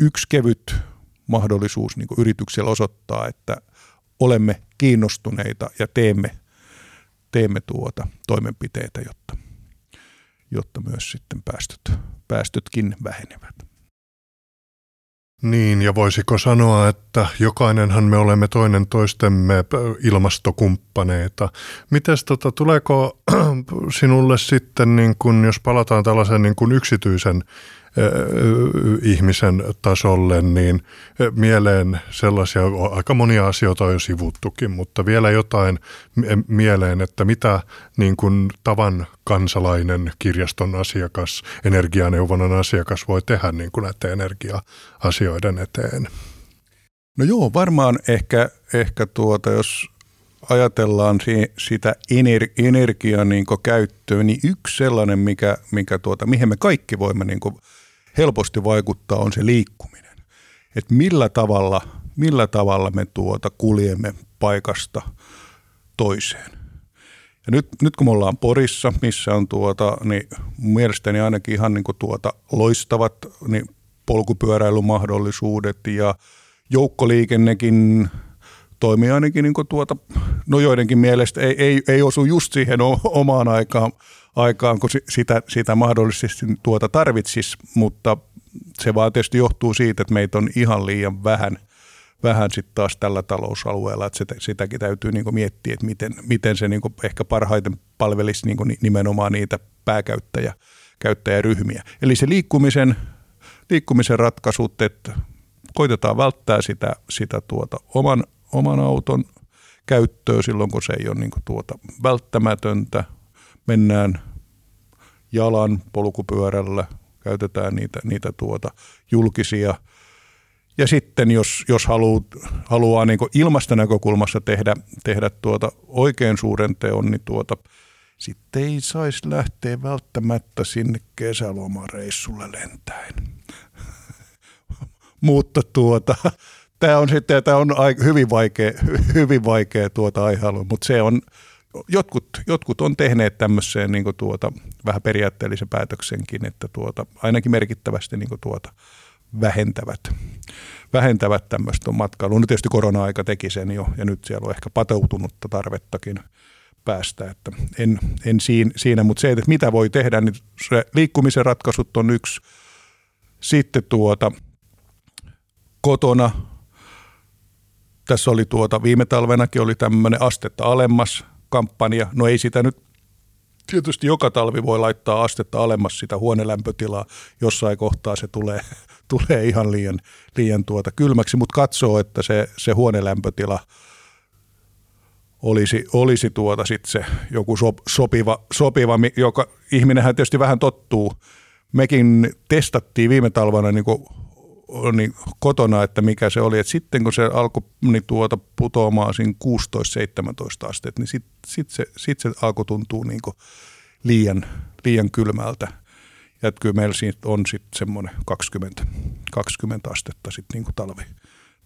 yksi kevyt mahdollisuus niin kuin yrityksellä osoittaa, että olemme kiinnostuneita ja teemme, teemme tuota toimenpiteitä, jotta, jotta myös sitten päästöt, päästötkin vähenevät. Niin, ja voisiko sanoa, että jokainenhan me olemme toinen toistemme ilmastokumppaneita. Mites tota, tuleeko sinulle sitten, niin kun, jos palataan tällaisen niin kun yksityisen ihmisen tasolle, niin mieleen sellaisia, aika monia asioita on jo sivuttukin, mutta vielä jotain mieleen, että mitä niin kuin tavan kansalainen, kirjaston asiakas, energianeuvonnan asiakas voi tehdä niin kuin näiden energia-asioiden eteen? No joo, varmaan ehkä, ehkä tuota, jos ajatellaan si, sitä ener, energiaa niin käyttöä, niin yksi sellainen, mikä, mikä tuota, mihin me kaikki voimme niin helposti vaikuttaa, on se liikkuminen. Että millä tavalla, millä tavalla me tuota kuljemme paikasta toiseen. Ja nyt, nyt kun me ollaan Porissa, missä on tuota, niin mielestäni ainakin ihan niin kuin tuota loistavat niin polkupyöräilumahdollisuudet ja joukkoliikennekin toimii ainakin niin kuin tuota, no joidenkin mielestä ei, ei, ei osu just siihen omaan aikaan, aikaan kun sitä, sitä mahdollisesti tuota tarvitsisi, mutta se vaan tietysti johtuu siitä, että meitä on ihan liian vähän, vähän sitten taas tällä talousalueella, että sitä, sitäkin täytyy niin miettiä, että miten, miten se niin ehkä parhaiten palvelisi niin nimenomaan niitä pääkäyttäjä, käyttäjäryhmiä. Eli se liikkumisen, liikkumisen ratkaisut, että koitetaan välttää sitä, sitä tuota oman, oman auton käyttöä silloin, kun se ei ole niin tuota välttämätöntä mennään jalan polkupyörällä, käytetään niitä, niitä tuota julkisia. Ja sitten jos, jos haluaa, haluaa niin ilmastonäkökulmassa tehdä, tehdä tuota oikein suuren teon, niin tuota, sitten ei saisi lähteä välttämättä sinne kesälomareissulle lentäen. Mutta tuota, tämä on sitten tämä on hyvin vaikea, hyvin vaikea tuota aihealue, mutta se on, jotkut, jotkut on tehneet tämmöiseen niin tuota, vähän periaatteellisen päätöksenkin, että tuota, ainakin merkittävästi niin tuota, vähentävät, vähentävät tämmöistä matkailua. Nyt tietysti korona-aika teki sen jo, ja nyt siellä on ehkä pateutunutta tarvettakin päästä. Että en, en siinä, siinä, mutta se, että mitä voi tehdä, niin se liikkumisen ratkaisut on yksi. Sitten tuota, kotona, tässä oli tuota, viime talvenakin oli tämmöinen astetta alemmas kampanja. No ei sitä nyt Tietysti joka talvi voi laittaa astetta alemmas sitä huonelämpötilaa. Jossain kohtaa se tulee, tulee ihan liian, liian tuota kylmäksi, mutta katsoo, että se, se huonelämpötila olisi, olisi tuota sit se joku sop, sopiva, sopiva, joka ihminenhän tietysti vähän tottuu. Mekin testattiin viime talvena niin niin kotona, että mikä se oli. Et sitten kun se alkoi niin tuota putoamaan siinä 16-17 astetta, niin sitten sit se, sit se alkoi tuntua niin liian, liian kylmältä. Ja että kyllä meillä siitä on sitten semmoinen 20, 20 astetta sitten niin talvi,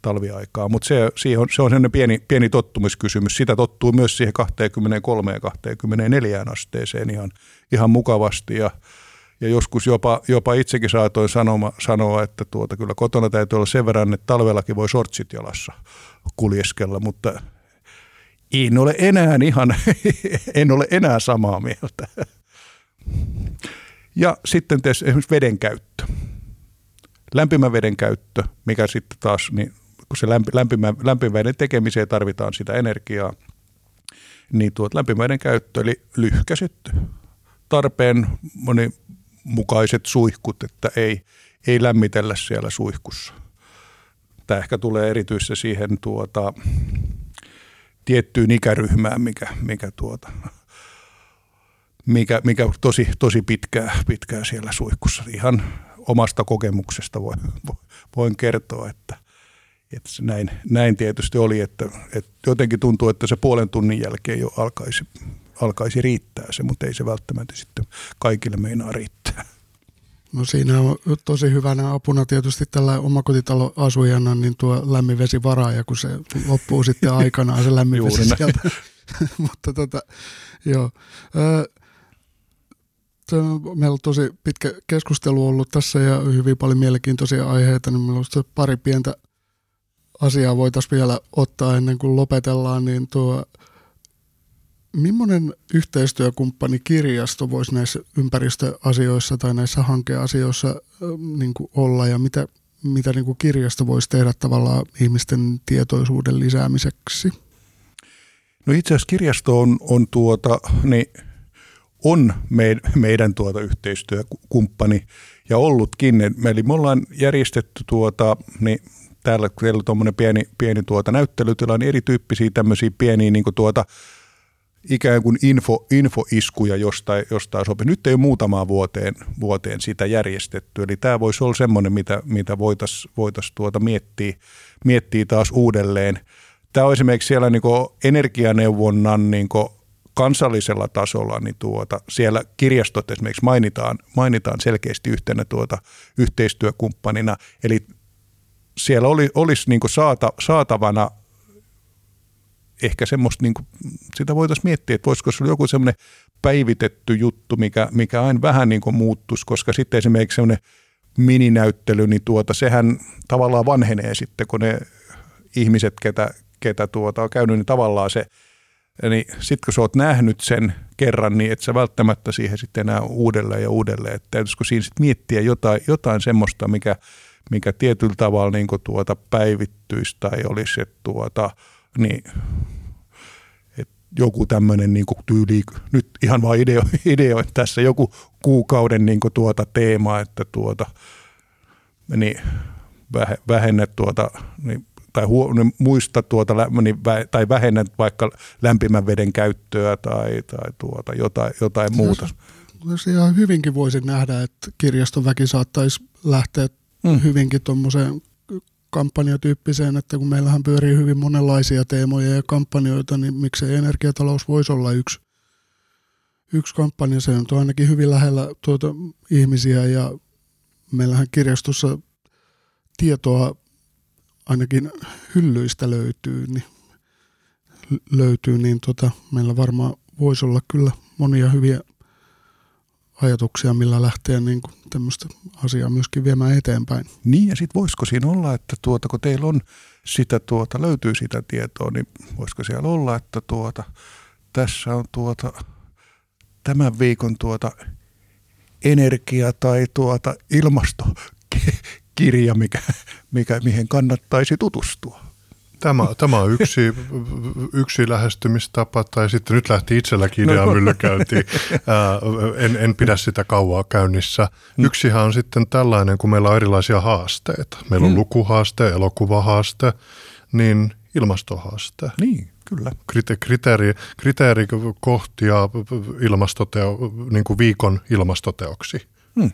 talviaikaa. Mutta se, se, on, se on sellainen pieni, pieni tottumiskysymys. Sitä tottuu myös siihen 23 ja 24 asteeseen ihan, ihan mukavasti. Ja ja joskus jopa, jopa itsekin saatoin sanoma, sanoa, että tuota, kyllä kotona täytyy olla sen verran, että talvellakin voi sortsit jalassa kuljeskella, mutta en ole enää ihan, en ole enää samaa mieltä. Ja sitten esimerkiksi veden käyttö. Lämpimän veden käyttö, mikä sitten taas, niin kun se lämpi, lämpimän, veden tekemiseen tarvitaan sitä energiaa, niin tuot lämpimän käyttö, eli lyhkäiset tarpeen moni mukaiset suihkut, että ei, ei lämmitellä siellä suihkussa. Tämä ehkä tulee erityisesti siihen tuota, tiettyyn ikäryhmään, mikä, mikä, tuota, mikä, mikä tosi, tosi pitkää, pitkää siellä suihkussa. Ihan omasta kokemuksesta voin, voin kertoa, että, että näin, näin tietysti oli, että, että jotenkin tuntuu, että se puolen tunnin jälkeen jo alkaisi alkaisi riittää se, mutta ei se välttämättä sitten kaikille meinaa riittää. No siinä on tosi hyvänä apuna tietysti tällä omakotitaloasujana niin tuo lämminvesivaraaja, kun se loppuu sitten aikanaan se lämminvesi sieltä. mutta tota, joo. Meillä on tosi pitkä keskustelu ollut tässä ja hyvin paljon mielenkiintoisia aiheita, niin meillä on pari pientä asiaa voitaisiin vielä ottaa ennen kuin lopetellaan, niin tuo Millainen yhteistyökumppani kirjasto voisi näissä ympäristöasioissa tai näissä hankeasioissa niin kuin olla ja mitä, mitä niin kuin kirjasto voisi tehdä tavallaan ihmisten tietoisuuden lisäämiseksi? No itse asiassa kirjasto on, on, tuota, niin on meidän, meidän tuota yhteistyökumppani ja ollutkin. Eli me ollaan järjestetty tuota, niin täällä, täällä tuommoinen pieni, pieni tuota näyttelytila, niin erityyppisiä tämmöisiä pieniä niin tuota, ikään kuin info, infoiskuja jostain, jostain sopii. Nyt ei ole muutamaan vuoteen, vuoteen sitä järjestetty, eli tämä voisi olla semmoinen, mitä, mitä voitaisiin voitais tuota miettiä, miettiä taas uudelleen. Tämä on esimerkiksi siellä niin energianeuvonnan niin kansallisella tasolla, niin tuota, siellä kirjastot esimerkiksi mainitaan, mainitaan selkeästi yhtenä tuota yhteistyökumppanina, eli siellä oli, olisi niin saata, saatavana ehkä semmoista, niin kuin, sitä voitaisiin miettiä, että voisiko se olla joku semmoinen päivitetty juttu, mikä, mikä aina vähän niin muuttuisi, koska sitten esimerkiksi semmoinen mininäyttely, niin tuota, sehän tavallaan vanhenee sitten, kun ne ihmiset, ketä, ketä tuota, on käynyt, niin tavallaan se, niin sitten kun sä oot nähnyt sen kerran, niin et sä välttämättä siihen sitten enää uudelleen ja uudelleen, että täytyisikö siinä sitten miettiä jotain, jotain semmoista, mikä, mikä tietyllä tavalla niin tuota päivittyisi tai olisi, että tuota, niin et joku tämmöinen niin tyyli, nyt ihan vaan ideo, ideo että tässä joku kuukauden niin tuota teema, että tuota, niin vähennät tuota, niin, tai huo, niin muista tuota, niin, tai vähennät vaikka lämpimän veden käyttöä tai, tai tuota, jotain, jotain muuta. Se ihan hyvinkin voisin nähdä, että kirjaston väki saattaisi lähteä mm. hyvinkin tuommoiseen kampanjatyyppiseen, että kun meillähän pyörii hyvin monenlaisia teemoja ja kampanjoita, niin miksei energiatalous voisi olla yksi, yksi kampanja. Se on ainakin hyvin lähellä tuota ihmisiä ja meillähän kirjastossa tietoa ainakin hyllyistä löytyy, niin, löytyy, niin tota, meillä varmaan voisi olla kyllä monia hyviä ajatuksia, millä lähteä niin kuin tämmöistä asiaa myöskin viemään eteenpäin. Niin ja sitten voisiko siinä olla, että tuota, kun teillä on sitä, tuota, löytyy sitä tietoa, niin voisiko siellä olla, että tuota, tässä on tuota, tämän viikon tuota, energia- tai tuota, ilmastokirja, mikä, mikä, mihin kannattaisi tutustua. Tämä, tämä on yksi, yksi lähestymistapa, tai sitten nyt lähti itselläkin idea no. myllykäyntiin. en, en pidä sitä kauaa käynnissä. Mm. Yksihän on sitten tällainen, kun meillä on erilaisia haasteita. Meillä on mm. lukuhaaste, elokuvahaaste, niin ilmastohaaste. Niin, kyllä. Krite, kriteeri, kriteeri kohtia ilmastoteo, niin kuin viikon ilmastoteoksi. Hmm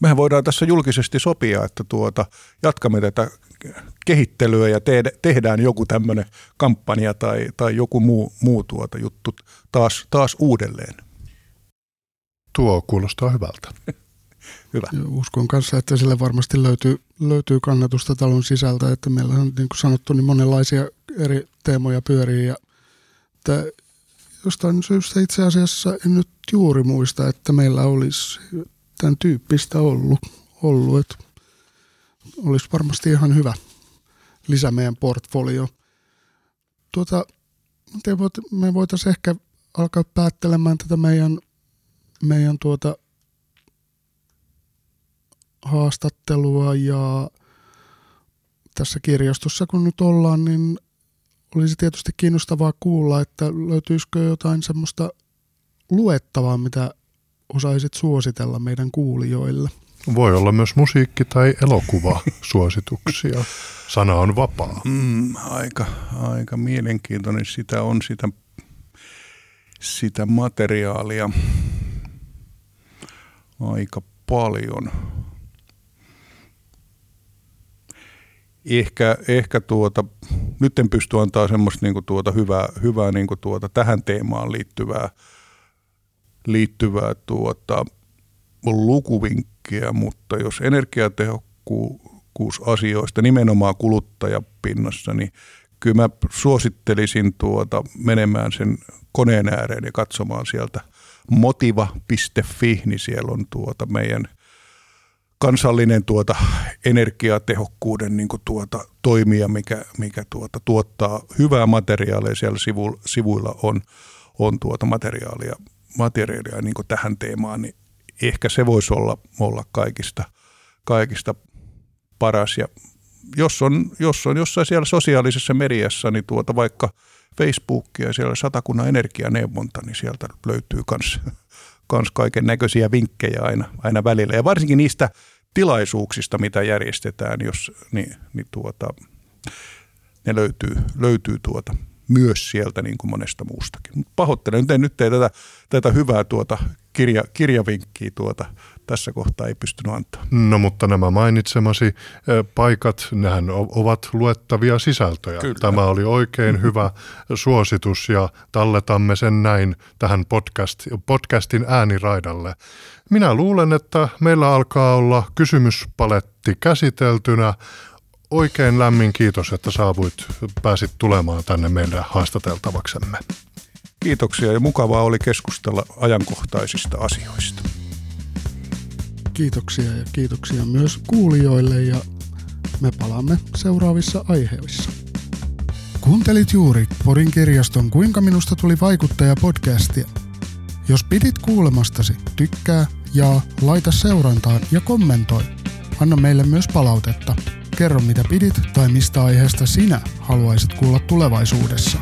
mehän voidaan tässä julkisesti sopia, että tuota, jatkamme tätä kehittelyä ja te- tehdään joku tämmöinen kampanja tai, tai joku muu, muu tuota juttu taas, taas uudelleen. Tuo kuulostaa hyvältä. Hyvä. Ja uskon kanssa, että sille varmasti löytyy, löytyy kannatusta talon sisältä, että meillä on niin kuin sanottu niin monenlaisia eri teemoja pyörii ja että jostain syystä itse asiassa en nyt juuri muista, että meillä olisi tämän tyyppistä ollut, ollut että olisi varmasti ihan hyvä lisä meidän portfolio. Tuota, me voitaisiin ehkä alkaa päättelemään tätä meidän, meidän tuota haastattelua ja tässä kirjastossa kun nyt ollaan, niin olisi tietysti kiinnostavaa kuulla, että löytyisikö jotain semmoista luettavaa, mitä osaisit suositella meidän kuulijoille? Voi olla myös musiikki- tai elokuva-suosituksia. Sana on vapaa. Mm, aika, aika mielenkiintoinen. Sitä on sitä, sitä materiaalia aika paljon. Ehkä, ehkä tuota, nyt en pysty antaa semmoista niinku tuota hyvää, hyvää niinku tuota tähän teemaan liittyvää, liittyvää tuota, lukuvinkkiä, mutta jos energiatehokkuusasioista nimenomaan kuluttajapinnassa, niin kyllä mä suosittelisin tuota menemään sen koneen ääreen ja katsomaan sieltä motiva.fi, niin siellä on tuota meidän kansallinen tuota energiatehokkuuden niin tuota toimija, mikä, mikä tuota tuottaa hyvää materiaalia. Siellä sivu, sivuilla on, on tuota materiaalia materiaalia niin tähän teemaan, niin ehkä se voisi olla, olla kaikista, kaikista paras. Ja jos on, jos on jossain siellä sosiaalisessa mediassa, niin tuota vaikka Facebookia ja siellä satakunnan energianeuvonta, niin sieltä löytyy kans, kans kaiken näköisiä vinkkejä aina, aina välillä. Ja varsinkin niistä tilaisuuksista, mitä järjestetään, jos, niin, niin tuota, ne löytyy, löytyy tuota myös sieltä niin kuin monesta muustakin. Pahoittelen, nyt, nyt ei tätä, tätä hyvää tuota kirja, kirjavinkkiä tuota tässä kohtaa ei pystynyt antaa. No mutta nämä mainitsemasi paikat, nehän ovat luettavia sisältöjä. Kyllä. Tämä oli oikein mm-hmm. hyvä suositus ja talletamme sen näin tähän podcast, podcastin ääniraidalle. Minä luulen, että meillä alkaa olla kysymyspaletti käsiteltynä oikein lämmin kiitos, että saavuit, pääsit tulemaan tänne meidän haastateltavaksemme. Kiitoksia ja mukavaa oli keskustella ajankohtaisista asioista. Kiitoksia ja kiitoksia myös kuulijoille ja me palaamme seuraavissa aiheissa. Kuuntelit juuri Porin kirjaston Kuinka minusta tuli vaikuttaja podcastia. Jos pidit kuulemastasi, tykkää, ja laita seurantaan ja kommentoi. Anna meille myös palautetta. Kerro mitä pidit tai mistä aiheesta sinä haluaisit kuulla tulevaisuudessa.